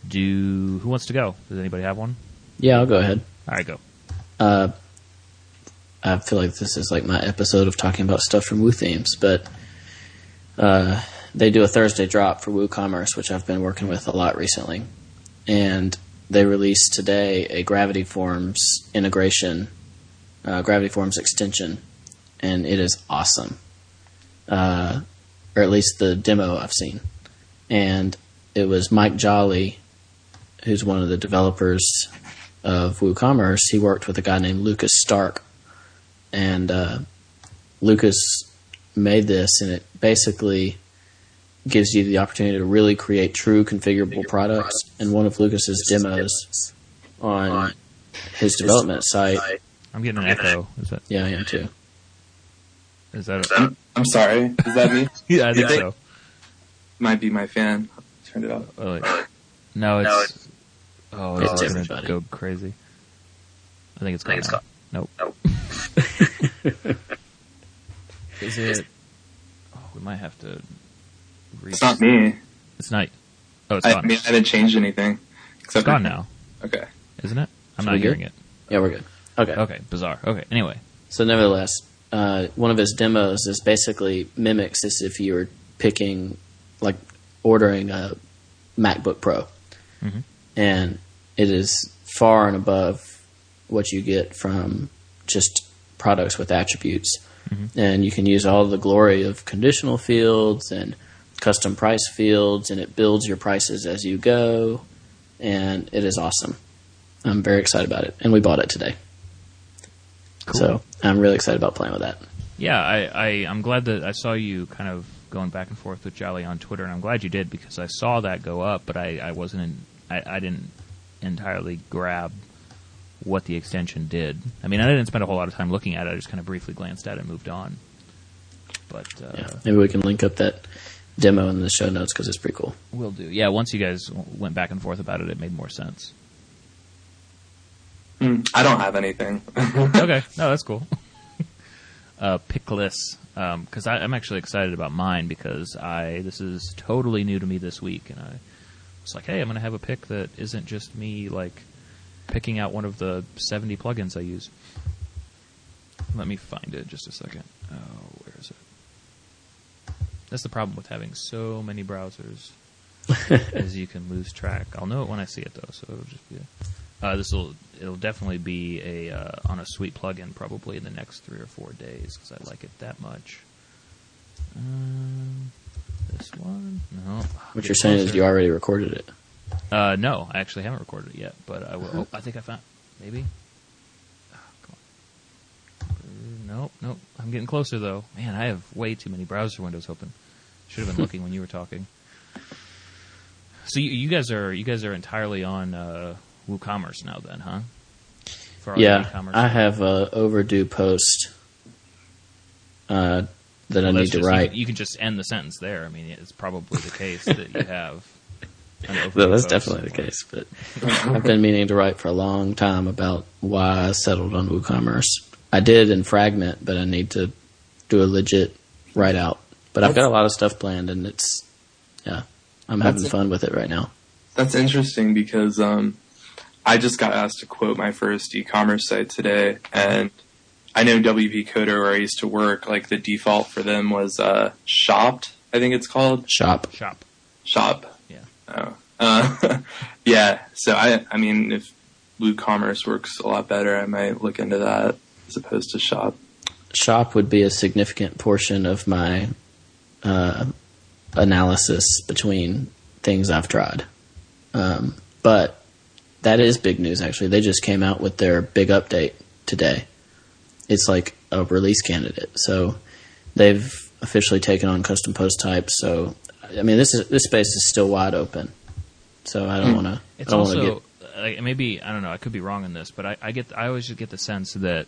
[SPEAKER 1] Do who wants to go? Does anybody have one?
[SPEAKER 3] Yeah, I'll go ahead.
[SPEAKER 1] All right, go.
[SPEAKER 3] Uh, I feel like this is like my episode of talking about stuff from Woo Themes, but uh, they do a Thursday drop for WooCommerce, which I've been working with a lot recently, and they released today a Gravity Forms integration, uh, Gravity Forms extension, and it is awesome, uh, or at least the demo I've seen, and it was Mike Jolley, who's one of the developers of WooCommerce, he worked with a guy named Lucas Stark, and uh, Lucas made this, and it basically gives you the opportunity to really create true configurable products. And one of Lucas's demos on his development site,
[SPEAKER 1] I'm getting an echo. Is that
[SPEAKER 3] yeah, I am too.
[SPEAKER 1] is that? A,
[SPEAKER 2] I'm, I'm sorry. Is that me?
[SPEAKER 1] yeah, I think
[SPEAKER 2] Yeah.
[SPEAKER 1] so.
[SPEAKER 2] Might be my fan. Turn it off.
[SPEAKER 1] Oh, wait. No,
[SPEAKER 2] No,
[SPEAKER 1] it's. Oh,
[SPEAKER 3] It's
[SPEAKER 1] it's gonna
[SPEAKER 3] everybody.
[SPEAKER 1] go crazy. I think it's gone.
[SPEAKER 2] it's
[SPEAKER 1] now. Nope. Is it? Oh, we might have to. Reach.
[SPEAKER 2] It's not me.
[SPEAKER 1] It's not. Oh, it's
[SPEAKER 2] I,
[SPEAKER 1] gone.
[SPEAKER 2] mean, I didn't change anything.
[SPEAKER 1] it's
[SPEAKER 2] Except
[SPEAKER 1] gone now,
[SPEAKER 2] Okay.
[SPEAKER 1] isn't it? I'm
[SPEAKER 3] So
[SPEAKER 1] not
[SPEAKER 3] we good?
[SPEAKER 1] hearing it.
[SPEAKER 3] Yeah, we're good. Okay.
[SPEAKER 1] Okay, bizarre. Okay, anyway.
[SPEAKER 3] So, nevertheless, uh, one of his demos is basically mimics as if you were picking, like, ordering a MacBook Pro.
[SPEAKER 1] Mhm.
[SPEAKER 3] And it is far and above what you get from just products with attributes. Mm-hmm. And you can use all the glory of conditional fields and custom price fields, and it builds your prices as you go. And it is awesome. I'm very excited about it. And we bought it today.
[SPEAKER 1] Cool.
[SPEAKER 3] So I'm really excited about playing with that.
[SPEAKER 1] Yeah, I, I I'm glad that I saw you kind of going back and forth with Jolley on Twitter, and I'm glad you did because I saw that go up, but I, I wasn't in, I, I didn't entirely grab what the extension did. I mean, I didn't spend a whole lot of time looking at it. I just kind of briefly glanced at it and moved on. But uh,
[SPEAKER 3] Yeah, maybe we can link up that demo in the show notes because it's pretty cool.
[SPEAKER 1] we'll do. Yeah, once you guys went back and forth about it, it made more sense.
[SPEAKER 2] Hmm, I don't have anything.
[SPEAKER 1] okay, no, that's cool. uh, pickless, because I I'm actually excited about mine because I this is totally new to me this week, and I was like, hey, I'm going to have a pick that isn't just me like picking out one of the 70 plugins I use. Let me find it just a second. Oh, where is it? That's the problem with having so many browsers, is you can lose track. I'll know it when I see it though, so it'll just be. A, uh, this will it'll definitely be a uh, on a sweet plugin probably in the next three or four days because I like it that much. Um, this one, no.
[SPEAKER 3] What you're saying is you already recorded it.
[SPEAKER 1] Uh, no, I actually haven't recorded it yet, but I will. Oh, I think I found maybe. Oh, come on. Uh, Nope, nope. I'm getting closer though. Man, I have way too many browser windows open. Should have been looking when you were talking. So you, you guys are you guys are entirely on uh, WooCommerce now, then, huh?
[SPEAKER 3] Yeah, I have a overdue post uh, that I need to write.
[SPEAKER 1] You, you can just end the sentence there. I mean, it's probably the case that you have. An
[SPEAKER 3] that's definitely the case. But I've been meaning to write for a long time about why I settled on WooCommerce. I did in Fragment, but I need to do a legit write out. But I've got a lot of stuff planned, and it's yeah, I'm having fun with it right now.
[SPEAKER 2] That's interesting because um, I just got asked to quote my first e-commerce site today, and I know WP Coder where I used to work. Like the default for them was uh, Shopped, I think it's called
[SPEAKER 1] Shopp.
[SPEAKER 2] Shopp.
[SPEAKER 1] Shopp.
[SPEAKER 2] Oh, uh, yeah. So I, I mean, if WooCommerce works a lot better, I might look into that as opposed to Shopp.
[SPEAKER 3] Shopp would be a significant portion of my uh, analysis between things I've tried. Um, but that is big news, actually. They just came out with their big update today. It's like a release candidate. So they've officially taken on custom post types. So, I mean, this is this space is still wide open. So I don't hmm. want to.
[SPEAKER 1] It's
[SPEAKER 3] I don't want to
[SPEAKER 1] also
[SPEAKER 3] get
[SPEAKER 1] like, maybe I don't know. I could be wrong in this, but I, I get I always just get the sense that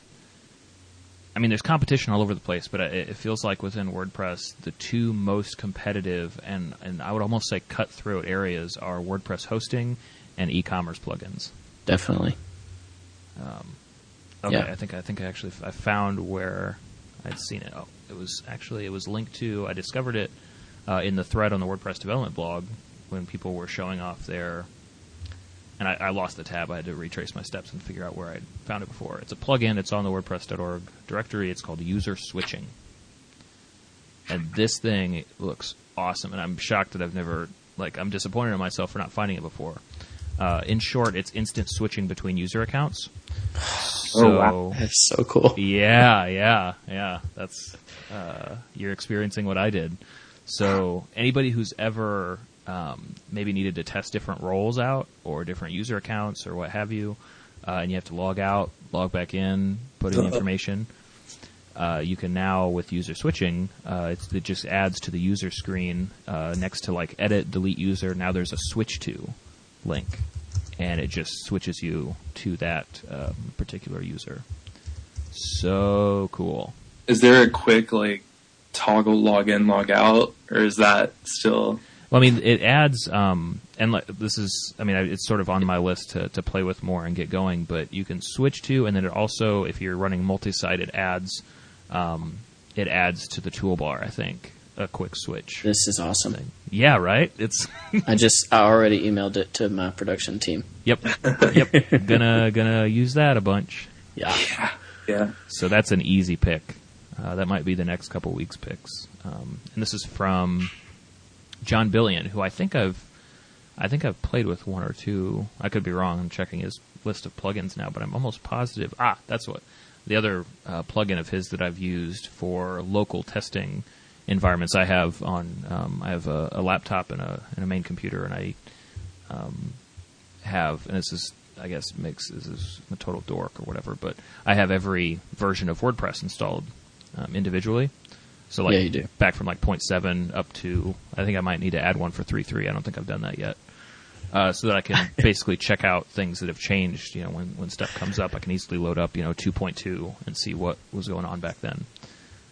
[SPEAKER 1] I mean, there's competition all over the place, but it, it feels like within WordPress, the two most competitive and and I would almost say cutthroat areas are WordPress hosting and e-commerce plugins.
[SPEAKER 3] definitely.
[SPEAKER 1] Um, okay,
[SPEAKER 3] Yeah.
[SPEAKER 1] I think I think I actually I found where I'd seen it. Oh, it was actually it was linked to. I discovered it uh, in the thread on the WordPress development blog when people were showing off their. And I, I lost the tab. I had to retrace my steps and figure out where I'd found it before. It's a plugin. It's on the WordPress.org directory. It's called User Switching, and this thing looks awesome. And I'm shocked that I've never like I'm disappointed in myself for not finding it before. Uh, in short, it's instant switching between user accounts. So,
[SPEAKER 2] Oh, wow.
[SPEAKER 3] That's so cool.
[SPEAKER 1] yeah, yeah, yeah. That's uh, you're experiencing what I did. So anybody who's ever um, maybe needed to test different roles out or different user accounts or what have you, uh, and you have to log out, log back in, put in information. Uh, you can now with user switching, uh, it's, it just adds to the user screen uh, next to like edit, delete user. Now there's a switch to link, and it just switches you to that um, particular user. So cool.
[SPEAKER 2] Is there a quick like toggle log in, log out, or is that still?
[SPEAKER 1] Well, I mean, it adds, um, and like, this is, I mean, it's sort of on my list to, to play with more and get going. But you can switch to, and then it also, if you're running multi-site, it adds, um, it adds to the toolbar. I think a quick switch.
[SPEAKER 3] This is awesome.
[SPEAKER 1] thing. Yeah, right. It's
[SPEAKER 3] I just I already emailed it to my production team.
[SPEAKER 1] yep, yep. Gonna gonna use that a bunch.
[SPEAKER 3] Yeah.
[SPEAKER 2] Yeah.
[SPEAKER 1] So that's an easy pick. Uh, that might be the next couple weeks picks. Um, and this is from John Billion, who I think I've I think I've played with one or two. I could be wrong. I'm checking his list of plugins now, but I'm almost positive. Ah, that's what the other uh, plugin of his that I've used for local testing environments. I have on um, I have a, a laptop and a and a main computer, and I um, have and this is I guess makes this is a total dork or whatever, but I have every version of WordPress installed um, individually. So like
[SPEAKER 3] Yeah, you do.
[SPEAKER 1] back from like 0.7 up to I think I might need to add one for 3.3. I don't think I've done that yet. Uh, so that I can basically check out things that have changed. You know, when when stuff comes up, I can easily load up you know 2.2 and see what was going on back then.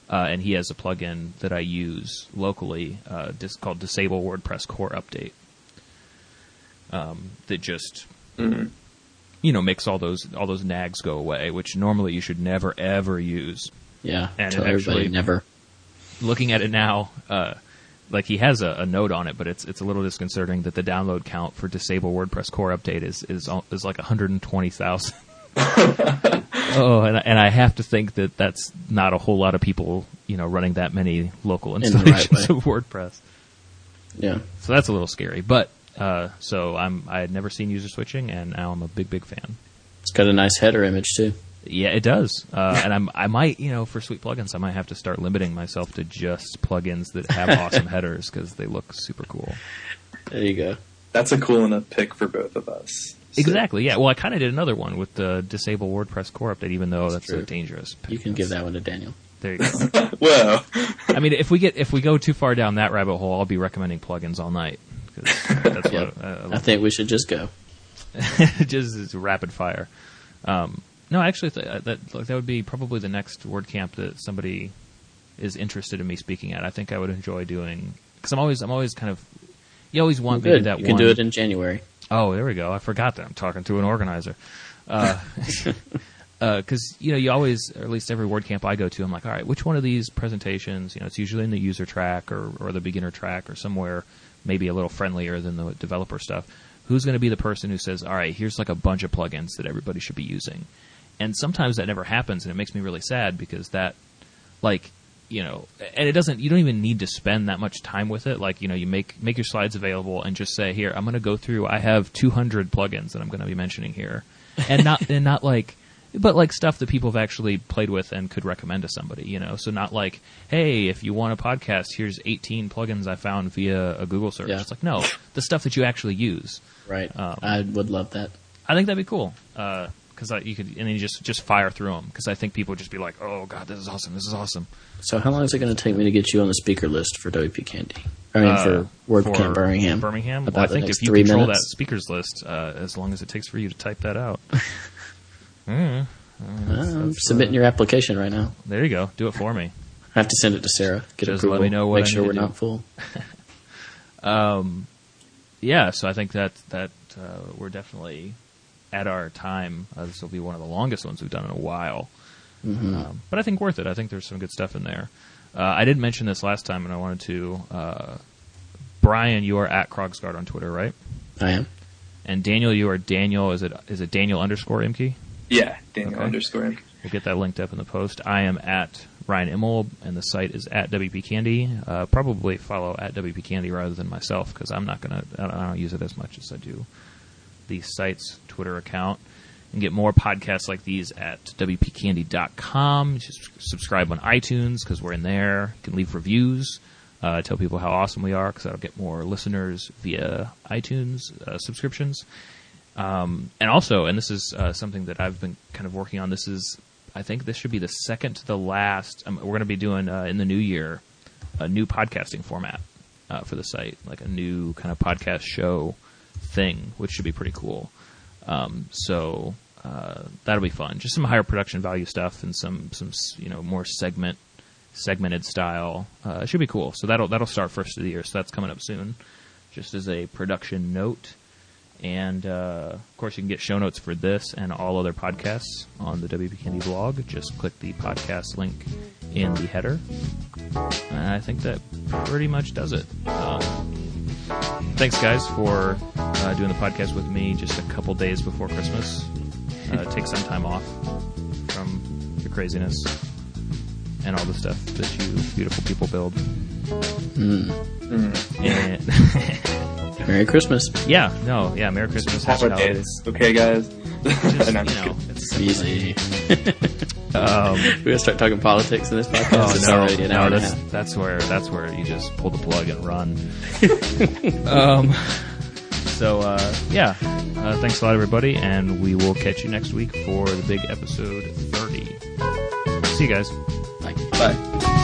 [SPEAKER 1] Uh, and he has a plugin that I use locally, uh, dis- called Disable WordPress Core Update. Um, that just
[SPEAKER 2] Mhm.
[SPEAKER 1] you know makes all those all those nags go away, which normally you should never ever use.
[SPEAKER 3] Yeah.
[SPEAKER 1] And
[SPEAKER 3] tell everybody never.
[SPEAKER 1] Looking at it now, uh, like he has a, a note on it, but it's it's a little disconcerting that the download count for Disable WordPress Core Update is is is like 120,000. oh, and and I have to think that that's not a whole lot of people, you know, running that many local
[SPEAKER 3] the right
[SPEAKER 1] installations of WordPress.
[SPEAKER 3] Yeah.
[SPEAKER 1] So that's a little scary. But uh, so I'm I had never seen user switching, and now I'm a big big fan.
[SPEAKER 3] It's got a nice header image too.
[SPEAKER 1] Yeah, it does. Uh, and I'm I might you know for sweet plugins I might have to start limiting myself to just plugins that have awesome headers because they look super cool.
[SPEAKER 3] There you go.
[SPEAKER 2] That's a cool enough pick for both of us. So-
[SPEAKER 1] Exactly. Yeah. Well, I kind of did another one with the disable WordPress core update, even though that's, a dangerous. Pick.
[SPEAKER 3] You can give that one to Daniel.
[SPEAKER 1] There you go.
[SPEAKER 2] Whoa.
[SPEAKER 1] I mean, if we get if we go too far down that rabbit hole, I'll be recommending plugins all night. 'cause That's
[SPEAKER 3] Yep.
[SPEAKER 1] what uh,
[SPEAKER 3] I think we should just go.
[SPEAKER 1] just it's rapid fire. Um, no, actually, th- uh, that look, that would be probably the next WordCamp that somebody is interested in me speaking at. I think I would enjoy doing because I'm always I'm always kind of you always want
[SPEAKER 3] Good.
[SPEAKER 1] that
[SPEAKER 3] You can
[SPEAKER 1] one.
[SPEAKER 3] do it in January.
[SPEAKER 1] Oh, there we go. I forgot that I'm talking to an organizer. Because you know, you always, or at least every WordCamp I go to, I'm like, all right, which one of these presentations? You know, it's usually in the user track or or the beginner track or somewhere maybe a little friendlier than the developer stuff. Who's going to be the person who says, all right, here's like a bunch of plugins that everybody should be using? And sometimes that never happens, and it makes me really sad because that, like, you know, and it doesn't. You don't even need to spend that much time with it. Like, you know, you make make your slides available and just say, here, I'm going to go through. I have 200 plugins that I'm going to be mentioning here, and not and not like, but like stuff that people have actually played with and could recommend to somebody. You know, so not like, hey, if you want a podcast, here's 18 plugins I found via a Google search.
[SPEAKER 3] Yeah.
[SPEAKER 1] It's like no, the stuff that you actually use.
[SPEAKER 3] Right.
[SPEAKER 1] Um,
[SPEAKER 3] I would love that.
[SPEAKER 1] I think that'd be cool. Because you could, and then you just just fire through them. Because I think people would just be like, "Oh God, this is awesome! This is awesome."
[SPEAKER 3] So how long is it going to take me to get you on the speaker list for WP Candy? I mean,
[SPEAKER 1] Uh,
[SPEAKER 3] for WordCamp Birmingham.
[SPEAKER 1] Birmingham.
[SPEAKER 3] About
[SPEAKER 1] Well, I think if you control
[SPEAKER 3] minutes.
[SPEAKER 1] that speakers list, uh, as long as it takes for you to type that out. Mm,
[SPEAKER 3] I'm submitting your application right now.
[SPEAKER 1] there you go. Do it for me.
[SPEAKER 3] I have to send it to Sarah. Get
[SPEAKER 1] Just
[SPEAKER 3] approval.
[SPEAKER 1] let me know
[SPEAKER 3] Make sure we're
[SPEAKER 1] do.
[SPEAKER 3] not full.
[SPEAKER 1] Yeah. So I think that that uh, we're definitely at our time. Uh, this will be one of the longest ones we've done in a while.
[SPEAKER 3] Mm-hmm.
[SPEAKER 1] Um, but I think worth it. I think there's some good stuff in there. Uh, I didn't mention this last time, and I wanted to. Uh, Brian, you are at Krogsgard on Twitter, right?
[SPEAKER 3] I am.
[SPEAKER 1] And Daniel, you are Daniel. Is it is it Daniel underscore Imke?
[SPEAKER 2] Yeah, Daniel
[SPEAKER 1] Okay.
[SPEAKER 2] underscore. M.
[SPEAKER 1] We'll get that linked up in the post. I am at Ryan Imel, and the site is at WP Candy. Uh, probably follow at WP Candy rather than myself because I'm not gonna. I don't, I don't use it as much as I do the site's Twitter account. And get more podcasts like these at WPCandy.com. Just subscribe on iTunes because we're in there. You can leave reviews. Uh, tell people how awesome we are because that'll get more listeners via iTunes uh, subscriptions. Um, and also, and this is uh, something that I've been kind of working on. This is, I think, this should be the second to the last. Um, we're going to be doing uh, in the new year a new podcasting format uh, for the site, like a new kind of podcast show thing, which should be pretty cool. Um, so uh, that'll be fun. Just some higher production value stuff and some some you know more segment segmented style. Uh, it should be cool. So that'll that'll start first of the year. So that's coming up soon. Just as a production note. And uh, of course, you can get show notes for this and all other podcasts on the WP Candy blog. Just click the podcast link in the header. And I think that pretty much does it. Um, thanks, guys, for uh, doing the podcast with me just a couple days before Christmas. Uh, take some time off from your craziness and all the stuff that you beautiful people build. And
[SPEAKER 3] Merry Christmas.
[SPEAKER 1] yeah, no, yeah, Merry Christmas, Happy
[SPEAKER 2] Holidays.
[SPEAKER 1] Holidays.
[SPEAKER 2] Okay, guys.
[SPEAKER 1] Just,
[SPEAKER 2] No,
[SPEAKER 1] you know, it's
[SPEAKER 3] Easy.
[SPEAKER 1] um,
[SPEAKER 3] We're gonna start talking politics in this podcast.
[SPEAKER 1] Oh
[SPEAKER 3] it's
[SPEAKER 1] no,
[SPEAKER 3] already an
[SPEAKER 1] no,
[SPEAKER 3] hour and a
[SPEAKER 1] that's
[SPEAKER 3] half.
[SPEAKER 1] that's where that's where you just pull the plug and run. um, so uh, yeah, uh, thanks a lot, everybody, and we will catch you next week for the big episode thirty. See you guys.
[SPEAKER 3] Like,
[SPEAKER 2] Bye.